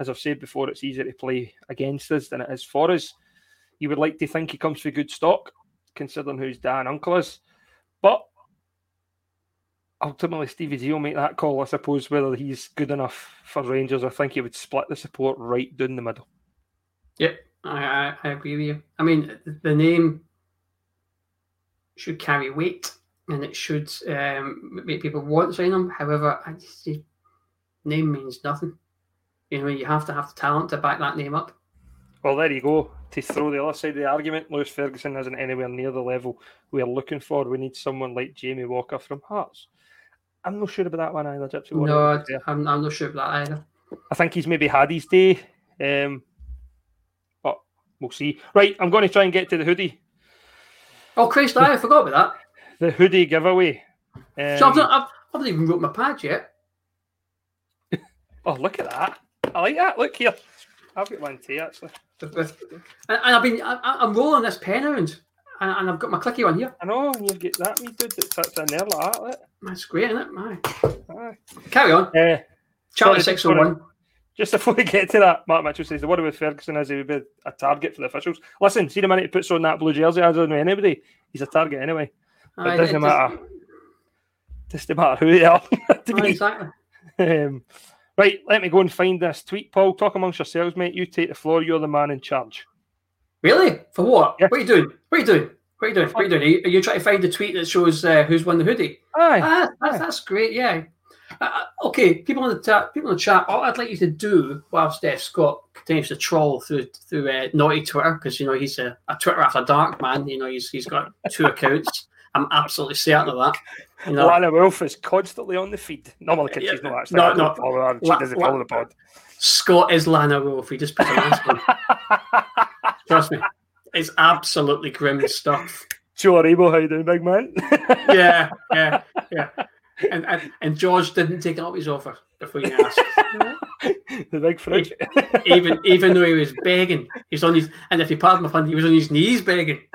Speaker 1: as I've said before, it's easier to play against us than it is for us. You would like to think he comes for good stock, considering who who's Dan Uncle is. But ultimately, Stevie G will make that call, I suppose, whether he's good enough for Rangers. I think he would split the support right down the middle.
Speaker 2: Yep, I, I, I agree with you. I mean, the name should carry weight and it should um, make people want to sign him. However, I just, name means nothing. You know, you have to have the talent to back that name up.
Speaker 1: Well, there you go. To throw the other side of the argument, Lewis Ferguson isn't anywhere near the level we're looking for. We need someone like Jamie Walker from Hearts. I'm not sure about that one either, Gypsy.
Speaker 2: No, I'm, I'm not sure about that either.
Speaker 1: I think he's maybe had his day, um, but we'll see. Right, I'm going to try and get to the hoodie.
Speaker 2: Oh, Christ, I <laughs> forgot about that.
Speaker 1: The hoodie giveaway.
Speaker 2: Um, so I've not, I've, I haven't even wrote my pad yet. <laughs>
Speaker 1: oh, look at that. I like that. Look here. I've got one too, actually.
Speaker 2: And, I've been, I, am rolling this pen around, and, and, I've got my clicky one here.
Speaker 1: I know, and you get that wee dude that sits in there like that. Look.
Speaker 2: That's great, isn't it? My. Aye. Carry on. Uh, Charlie 601.
Speaker 1: Just before we get to that, Mark Mitchell says the word with Ferguson is he would be a target for the officials. Listen, see the minute he puts on that blue jersey, I don't know anybody. He's a target anyway. Aye, it doesn't it matter. Does... Doesn't matter who they are. <laughs>
Speaker 2: to Aye, exactly. <laughs>
Speaker 1: Um, right, let me go and find this tweet, Paul. Talk amongst yourselves, mate. You take the floor. You're the man in charge.
Speaker 2: Really? For what? Yeah. What are you doing? What are you doing? What are you doing? What are you doing? Are you, are you trying to find the tweet that shows uh, who's won the hoodie?
Speaker 1: Aye.
Speaker 2: Ah, that's, that's great. Yeah. Uh, uh, okay, people in the chat, people in the chat. All I'd like you to do whilst Steph Scott continues to troll through through uh, naughty Twitter because you know he's a, a, Twitter after dark man. You know he's he's got two accounts. I'm absolutely certain of that.
Speaker 1: You know, Lana Wolf is constantly on the feed. Normally, yeah, she's not actually. No, no, follow her. She La- doesn't follow La- the pod.
Speaker 2: Scott is Lana Wolf. He just put a mask on. <laughs> Trust me, it's absolutely grim stuff.
Speaker 1: Joe Aribo, how you doing, big man? <laughs>
Speaker 2: yeah, yeah, yeah and, and, and George didn't take up his offer before you asked.
Speaker 1: the big fridge.
Speaker 2: even even though he was begging, he's on his and if you pardon my fun, he was on his knees begging. <laughs>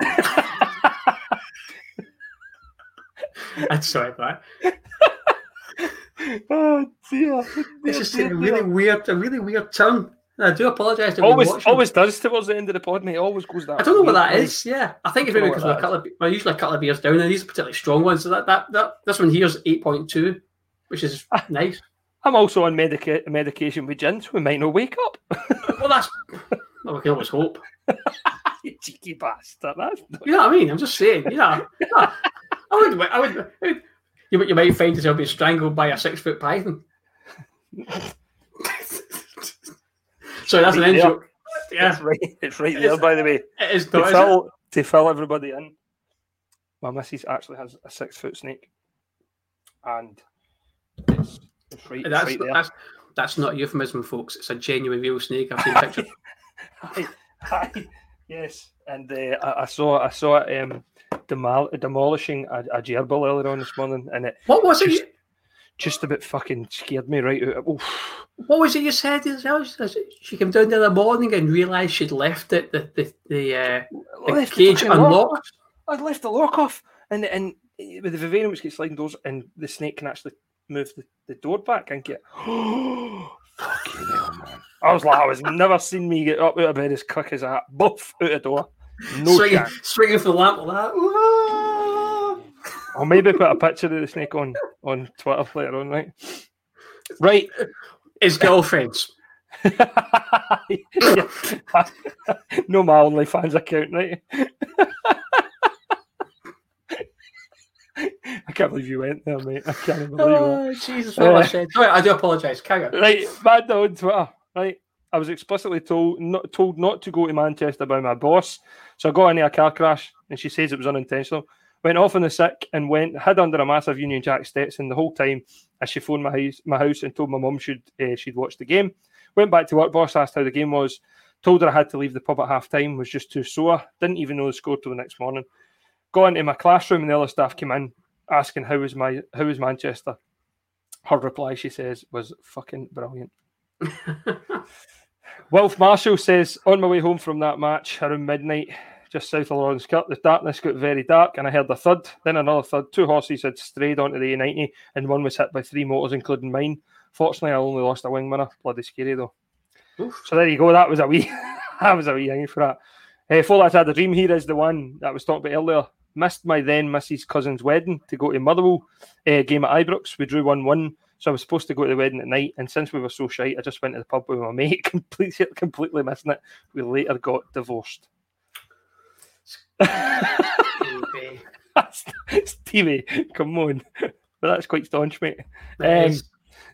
Speaker 2: I'm sorry, but
Speaker 1: oh dear.
Speaker 2: This is a really weird, a really weird turn. I do apologise.
Speaker 1: Always, always does towards the end of the pod, mate. Always goes that.
Speaker 2: I don't know what that is. Yeah, I think it's maybe because we're a couple of, well, usually a couple of beers down, and these are particularly strong ones. So that that, that this one here's eight point two, which is <laughs> nice.
Speaker 1: I'm also on medica- medication with gin, so we might not wake up. <laughs>
Speaker 2: well, that's well, we can always hope. <laughs>
Speaker 1: you cheeky bastard. That's
Speaker 2: not... You know what I mean? I'm just saying. You know, I would, I would, I would you, you might find yourself being strangled by a six foot python. <laughs> So that's an end joke.
Speaker 1: Yeah, it's right, it's right there. by the way,
Speaker 2: it is
Speaker 1: to fill to fill everybody in. My missus actually has a six foot snake, and it's, it's right,
Speaker 2: that's,
Speaker 1: right there.
Speaker 2: That's, that's not a euphemism, folks. It's a genuine real snake. I've seen pictures. <laughs>
Speaker 1: hi, hi. Yes, and uh, I, I, saw I saw it um, demol- demolishing a, a gerbil earlier on this morning, and it.
Speaker 2: What was just, it?
Speaker 1: Just about fucking scared me right out. Oof.
Speaker 2: What was it you said? She came down the other morning and realised she'd left it the the the, uh, the cage unlocked.
Speaker 1: I'd left the lock off, and and with the vivarium which gets sliding doors, and the snake can actually move the, the door back and get. <gasps> Fucking hell, man! I was like, I was never seen me get up out of bed as quick as that. Buff out the door. No
Speaker 2: swinging, chance. swinging for the lamp like that.
Speaker 1: I'll maybe put a picture of the snake on on Twitter later on, right? Right
Speaker 2: his girlfriends. <laughs>
Speaker 1: no, my OnlyFans account, right? I can't believe you went there, mate. I can't believe oh,
Speaker 2: it. Jesus, what uh, I said. Sorry, I do apologise. Carry on.
Speaker 1: Right, bad on Twitter. Right, I was explicitly told not told not to go to Manchester by my boss, so I got into a car crash, and she says it was unintentional. Went off in the sick and went hid under a massive Union Jack Stetson the whole time as she phoned my house, my house and told my mum she'd uh, she'd watched the game. Went back to work. Boss asked how the game was. Told her I had to leave the pub at half time. Was just too sore. Didn't even know the score till the next morning. Got into my classroom and the other staff came in asking how was my how was Manchester. Her reply, she says, was fucking brilliant. <laughs> Wilf Marshall says, on my way home from that match around midnight, just south of Laurencekirk. The darkness got very dark, and I heard a thud, then another thud. Two horses had strayed onto the A90, and one was hit by three motors, including mine. Fortunately, I only lost a wing mirror. Bloody scary though. Oof. So there you go. That was a wee, <laughs> that was a wee hanging for that. Uh, Full Lads Had a Dream here is the one that was talked about earlier. Missed my then Mrs. Cousin's wedding to go to Motherwell uh, game at Ibrox. We drew 1 1. So I was supposed to go to the wedding at night. And since we were so shy, I just went to the pub with my mate, <laughs> completely, completely missing it. We later got divorced. <laughs> Stevie, come on. But that's quite staunch, mate. Um,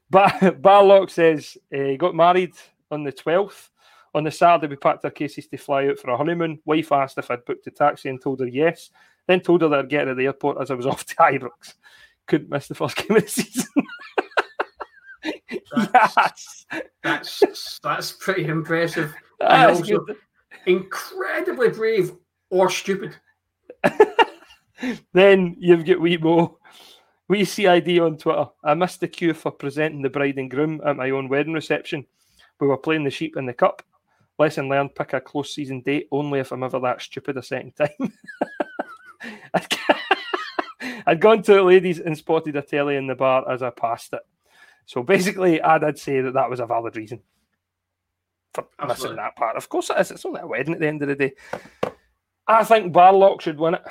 Speaker 1: but Barlock says uh, he got married on the 12th. On the Saturday, we packed our cases to fly out for a honeymoon. Wife asked if I'd booked a taxi and told her yes. Then told her that I'd get her at the airport as I was <laughs> off to Ibrox. Couldn't miss the first game of the season.
Speaker 2: That's, yes. That's, that's pretty impressive. <laughs> and also good. incredibly brave or stupid. <laughs>
Speaker 1: then you've got Weibo. We CID on Twitter. I missed the queue for presenting the bride and groom at my own wedding reception. We were playing the sheep in the cup. Lesson learned: pick a close season date only if I'm ever that stupid a second time. <laughs> I'd gone to the ladies and spotted a telly in the bar as I passed it. So basically, I'd say that that was a valid reason for Absolutely. missing that part. Of course, it is. It's only a wedding at the end of the day. I think Barlock should win it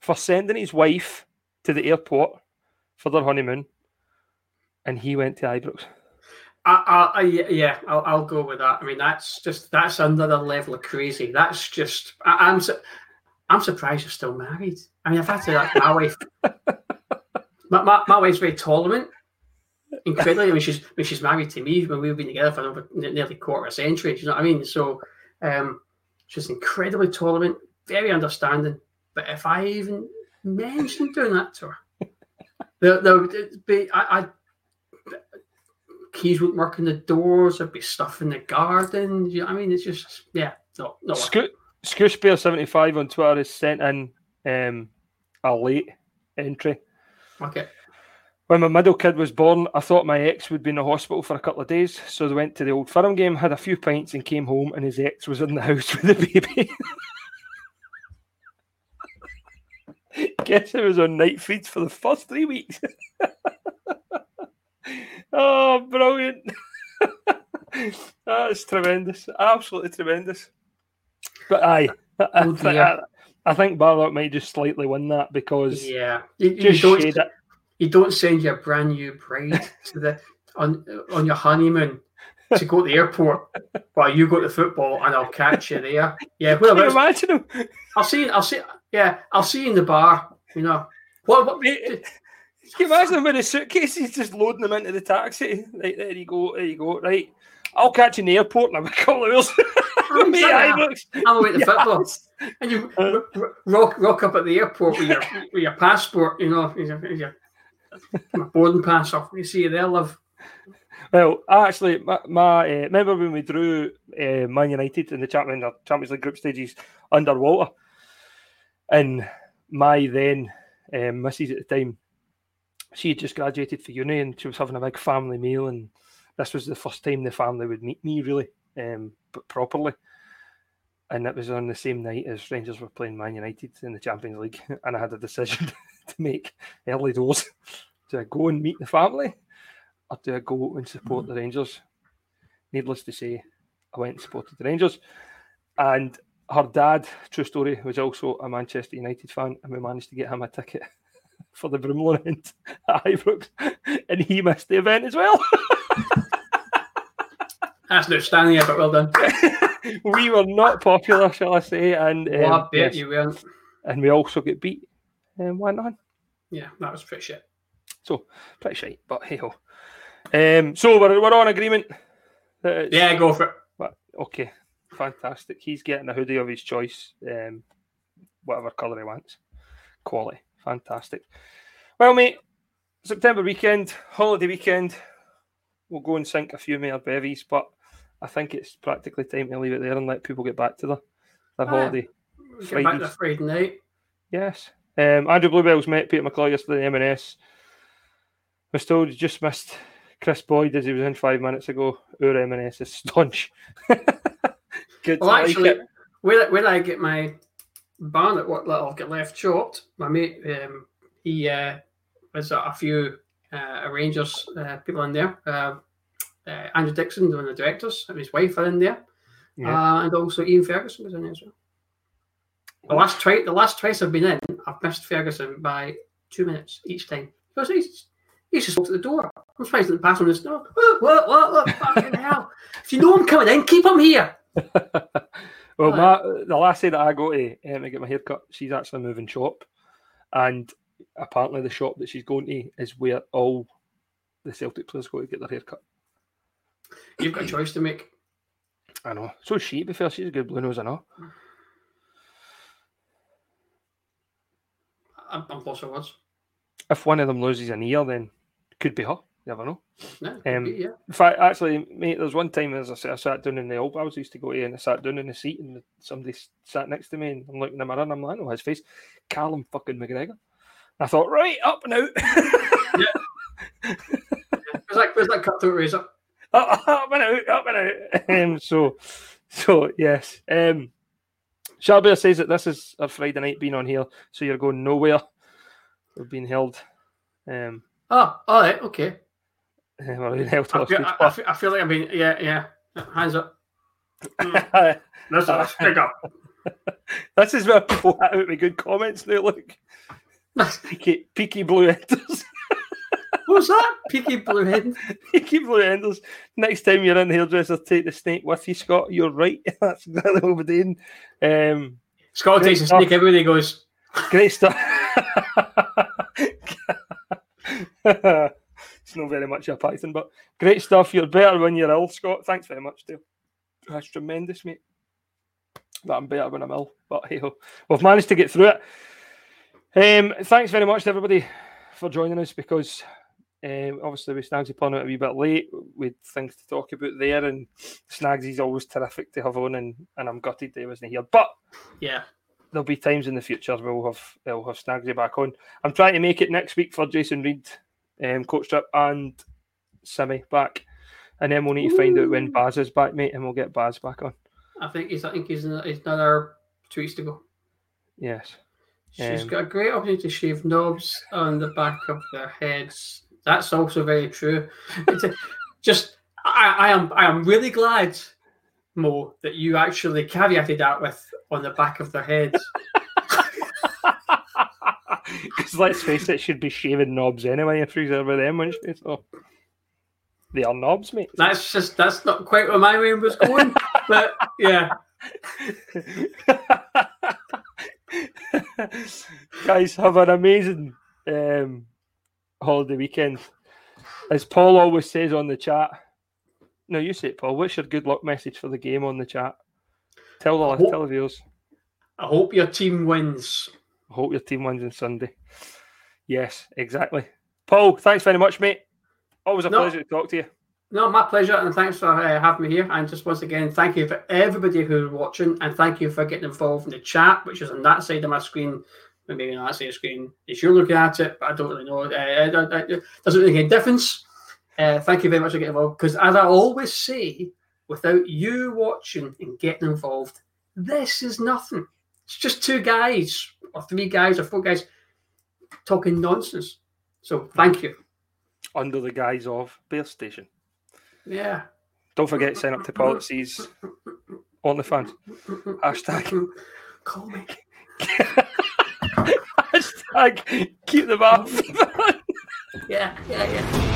Speaker 1: for sending his wife to the airport for their honeymoon, and he went to Ibrox.
Speaker 2: I, I, yeah, I'll, I'll, go with that. I mean, that's just that's another level of crazy. That's just I, am I'm, I'm surprised you're still married. I mean, I've had to that my wife. <laughs> My, my, my wife's very tolerant, incredibly. I mean, she's I mean, she's married to me, but we've been together for over nearly quarter of a century. You know what I mean? So um, she's incredibly tolerant, very understanding. But if I even mentioned doing that to her, there, there would be I, I keys wouldn't work in the doors. There'd be stuff in the garden. You know, I mean, it's just yeah, no, no.
Speaker 1: Sco- Scoosh seventy five on Twitter has sent in um, a late entry.
Speaker 2: Okay.
Speaker 1: When my middle kid was born, I thought my ex would be in the hospital for a couple of days, so they went to the old firm game, had a few pints, and came home, and his ex was in the <laughs> house with the baby. Guess it was on night feeds for the first three weeks. <laughs> oh, brilliant! <laughs> That's tremendous, absolutely tremendous. But aye, oh, I, I, I, think Barlock might just slightly win that because
Speaker 2: yeah, you, you don't you don't send your brand new bride <laughs> to the on on your honeymoon to go to the airport while you go to football and I'll catch you there. Yeah, <laughs>
Speaker 1: well, imagine him?
Speaker 2: I'll see. I'll see. Yeah, I'll see you in the bar. You know what? what
Speaker 1: Can you imagine him with a suitcase? He's just loading them into the taxi. Right there you go. There you go. Right, I'll catch you in the airport in a couple of hours.
Speaker 2: I'm, Me, I'm away to yes. football, and you uh, rock rock up at the airport with your <laughs> with your passport. You know, your, your boarding pass off. We see you there, love.
Speaker 1: Well, actually, my, my uh, remember when we drew uh, Man United in the Champions League group stages under Walter, and my then um, missus at the time, she had just graduated for uni and she was having a big family meal, and this was the first time the family would meet me really, um, but properly. And it was on the same night as Rangers were playing Man United in the Champions League, <laughs> and I had a decision <laughs> to make early doors. <laughs> Do I go and meet the family, or do I go and support mm-hmm. the Rangers? Needless to say, I went and supported the Rangers, and her dad, true story, was also a Manchester United fan, and we managed to get him a ticket for the Broomloan end at Ibrox, and he missed the event as well.
Speaker 2: That's outstanding effort. Well done. <laughs>
Speaker 1: we were not popular, shall I say? And
Speaker 2: um, well, I bet yes, you weren't.
Speaker 1: And we also get beat um, one on.
Speaker 2: Yeah, that was pretty shit.
Speaker 1: So pretty shit, but hey ho. Um, so we're, we're on agreement.
Speaker 2: Yeah, go for it.
Speaker 1: But, okay, fantastic. He's getting a hoodie of his choice, um, whatever colour he wants. Quality, fantastic. Well, mate, September weekend, holiday weekend. We'll go and sink a few more bevies, but I think it's practically time to leave it there and let people get back to their, their ah, holiday.
Speaker 2: Get back to Friday night.
Speaker 1: Yes. Um, Andrew Bluebells met Peter McCullough yesterday in M&S. Was told he just missed Kris Boyd as he was in five minutes ago. Our M&S is staunch. <laughs>
Speaker 2: Good. Well, actually, like where I get my barn at what little get left chopped, my mate, um, he uh, was a few uh, Rangers uh, people in there. Uh, uh, Andrew Dickson, one of the directors, and his wife are in there,
Speaker 1: Yeah.
Speaker 2: uh, and also Ian Ferguson was in there as well. The last twice, the last twice I've been in, I've missed Ferguson by two minutes each time because he's he's just walked at the door. I'm surprised he didn't pass on this door. What, what, what, what, fucking <laughs> hell! If you know I'm coming in, keep him here. <laughs>
Speaker 1: well, my, the lassie that I go to um, to get my hair cut, she's actually moving shop, and apparently the shop that she's going to is where all the Celtic players go to get their hair cut.
Speaker 2: You've got a choice to make.
Speaker 1: I know. So is she, be fair, she's a good blue nose, I know.
Speaker 2: I'm, I'm lost for words.
Speaker 1: If one of them loses an ear, then it could be her. You never know.
Speaker 2: No,
Speaker 1: Um,
Speaker 2: yeah.
Speaker 1: In fact, actually, mate, there's one time as I said, I sat down in the old house I used to go to, and I sat down in the seat, and somebody sat next to me, and I'm looking in the mirror, and I'm like, I know his face, Callum fucking McGregor. I thought, right, up and out,
Speaker 2: Where's that, where's that cutthroat razor? <laughs>
Speaker 1: up, up and out, up and out. <laughs> Um, so, so yes. Um, Sharbear says that this is a Friday night being on here, so you're going nowhere. We're being held. Um,
Speaker 2: Oh, all right, okay.
Speaker 1: held
Speaker 2: I feel. I, I feel, I feel like I've been, yeah, yeah. Hands up. Mm, That's a stick up. <laughs>
Speaker 1: this is where people hit out with good comments now. Look, peaky, peaky blue enders. <laughs>
Speaker 2: What was that? Peaky blue head. <laughs>
Speaker 1: peaky blue enders. Next time you're in the hairdresser, take the snake with you, Scott. You're right. <laughs> That's exactly what we're doing. Um,
Speaker 2: Scott takes a snake everywhere he goes.
Speaker 1: great stuff. it's not very much a Python, but great stuff. You're better when you're ill, Scott. Thanks very much, Dale. That's tremendous, mate. But I'm better when I'm ill. But hey, ho, we've managed to get through it. Um, thanks very much to everybody for joining us because um, obviously we Snagsy pulling out a wee bit late. We had things to talk about there, and Snagsy's always terrific to have on, and, and I'm gutted that he wasn't here. But
Speaker 2: Yeah.
Speaker 1: there'll be times in the future where we'll have we'll have Snagsy back on. I'm trying to make it next week for Jason Reed, um, coach trip, and Simi back, and then we'll need to find out when Baz is back, mate, and we'll get Baz back on.
Speaker 2: I think he's I think he's, he's another two weeks to go.
Speaker 1: Yes,
Speaker 2: She's
Speaker 1: Um,
Speaker 2: got a great opportunity to shave knobs on the back of their heads. That's also very true. A, just I, I am I am really glad, Mo, that you actually caveated that with on the back of their heads. <laughs>
Speaker 1: because let's face it, she should be shaving knobs anyway if he's over them, wouldn't she? So they are knobs, mate.
Speaker 2: That's just that's not quite where my mind was going. But yeah. <laughs>
Speaker 1: Guys, have an amazing um, holiday weekend. As Paul always says on the chat. No, you say it, Paul. What's your good luck message for the game on the chat? Tell the
Speaker 2: hope-
Speaker 1: tell the viewers.
Speaker 2: I hope your team wins.
Speaker 1: I hope your team wins on Sunday. Yes, exactly. Paul, thanks very much, mate. Always a
Speaker 2: No.
Speaker 1: pleasure to talk to you.
Speaker 2: No, my pleasure, and thanks for uh, having me here. And just once again, thank you for everybody who's watching, and thank you for getting involved in the chat, which is on that side of my screen. Maybe on that side of the screen, if you're looking at it, but I don't really know. Uh, it doesn't really make a difference. Uh, thank you very much for getting involved, because as I always say, without you watching and getting involved, this is nothing. It's just two guys, or three guys, or four guys talking nonsense. So thank you.
Speaker 1: Under the guise of Bear Station.
Speaker 2: Yeah.
Speaker 1: Don't forget to sign up to policies on the fans. Hashtag
Speaker 2: Call me. <laughs>
Speaker 1: Hashtag keep them up.
Speaker 2: Yeah, yeah, yeah.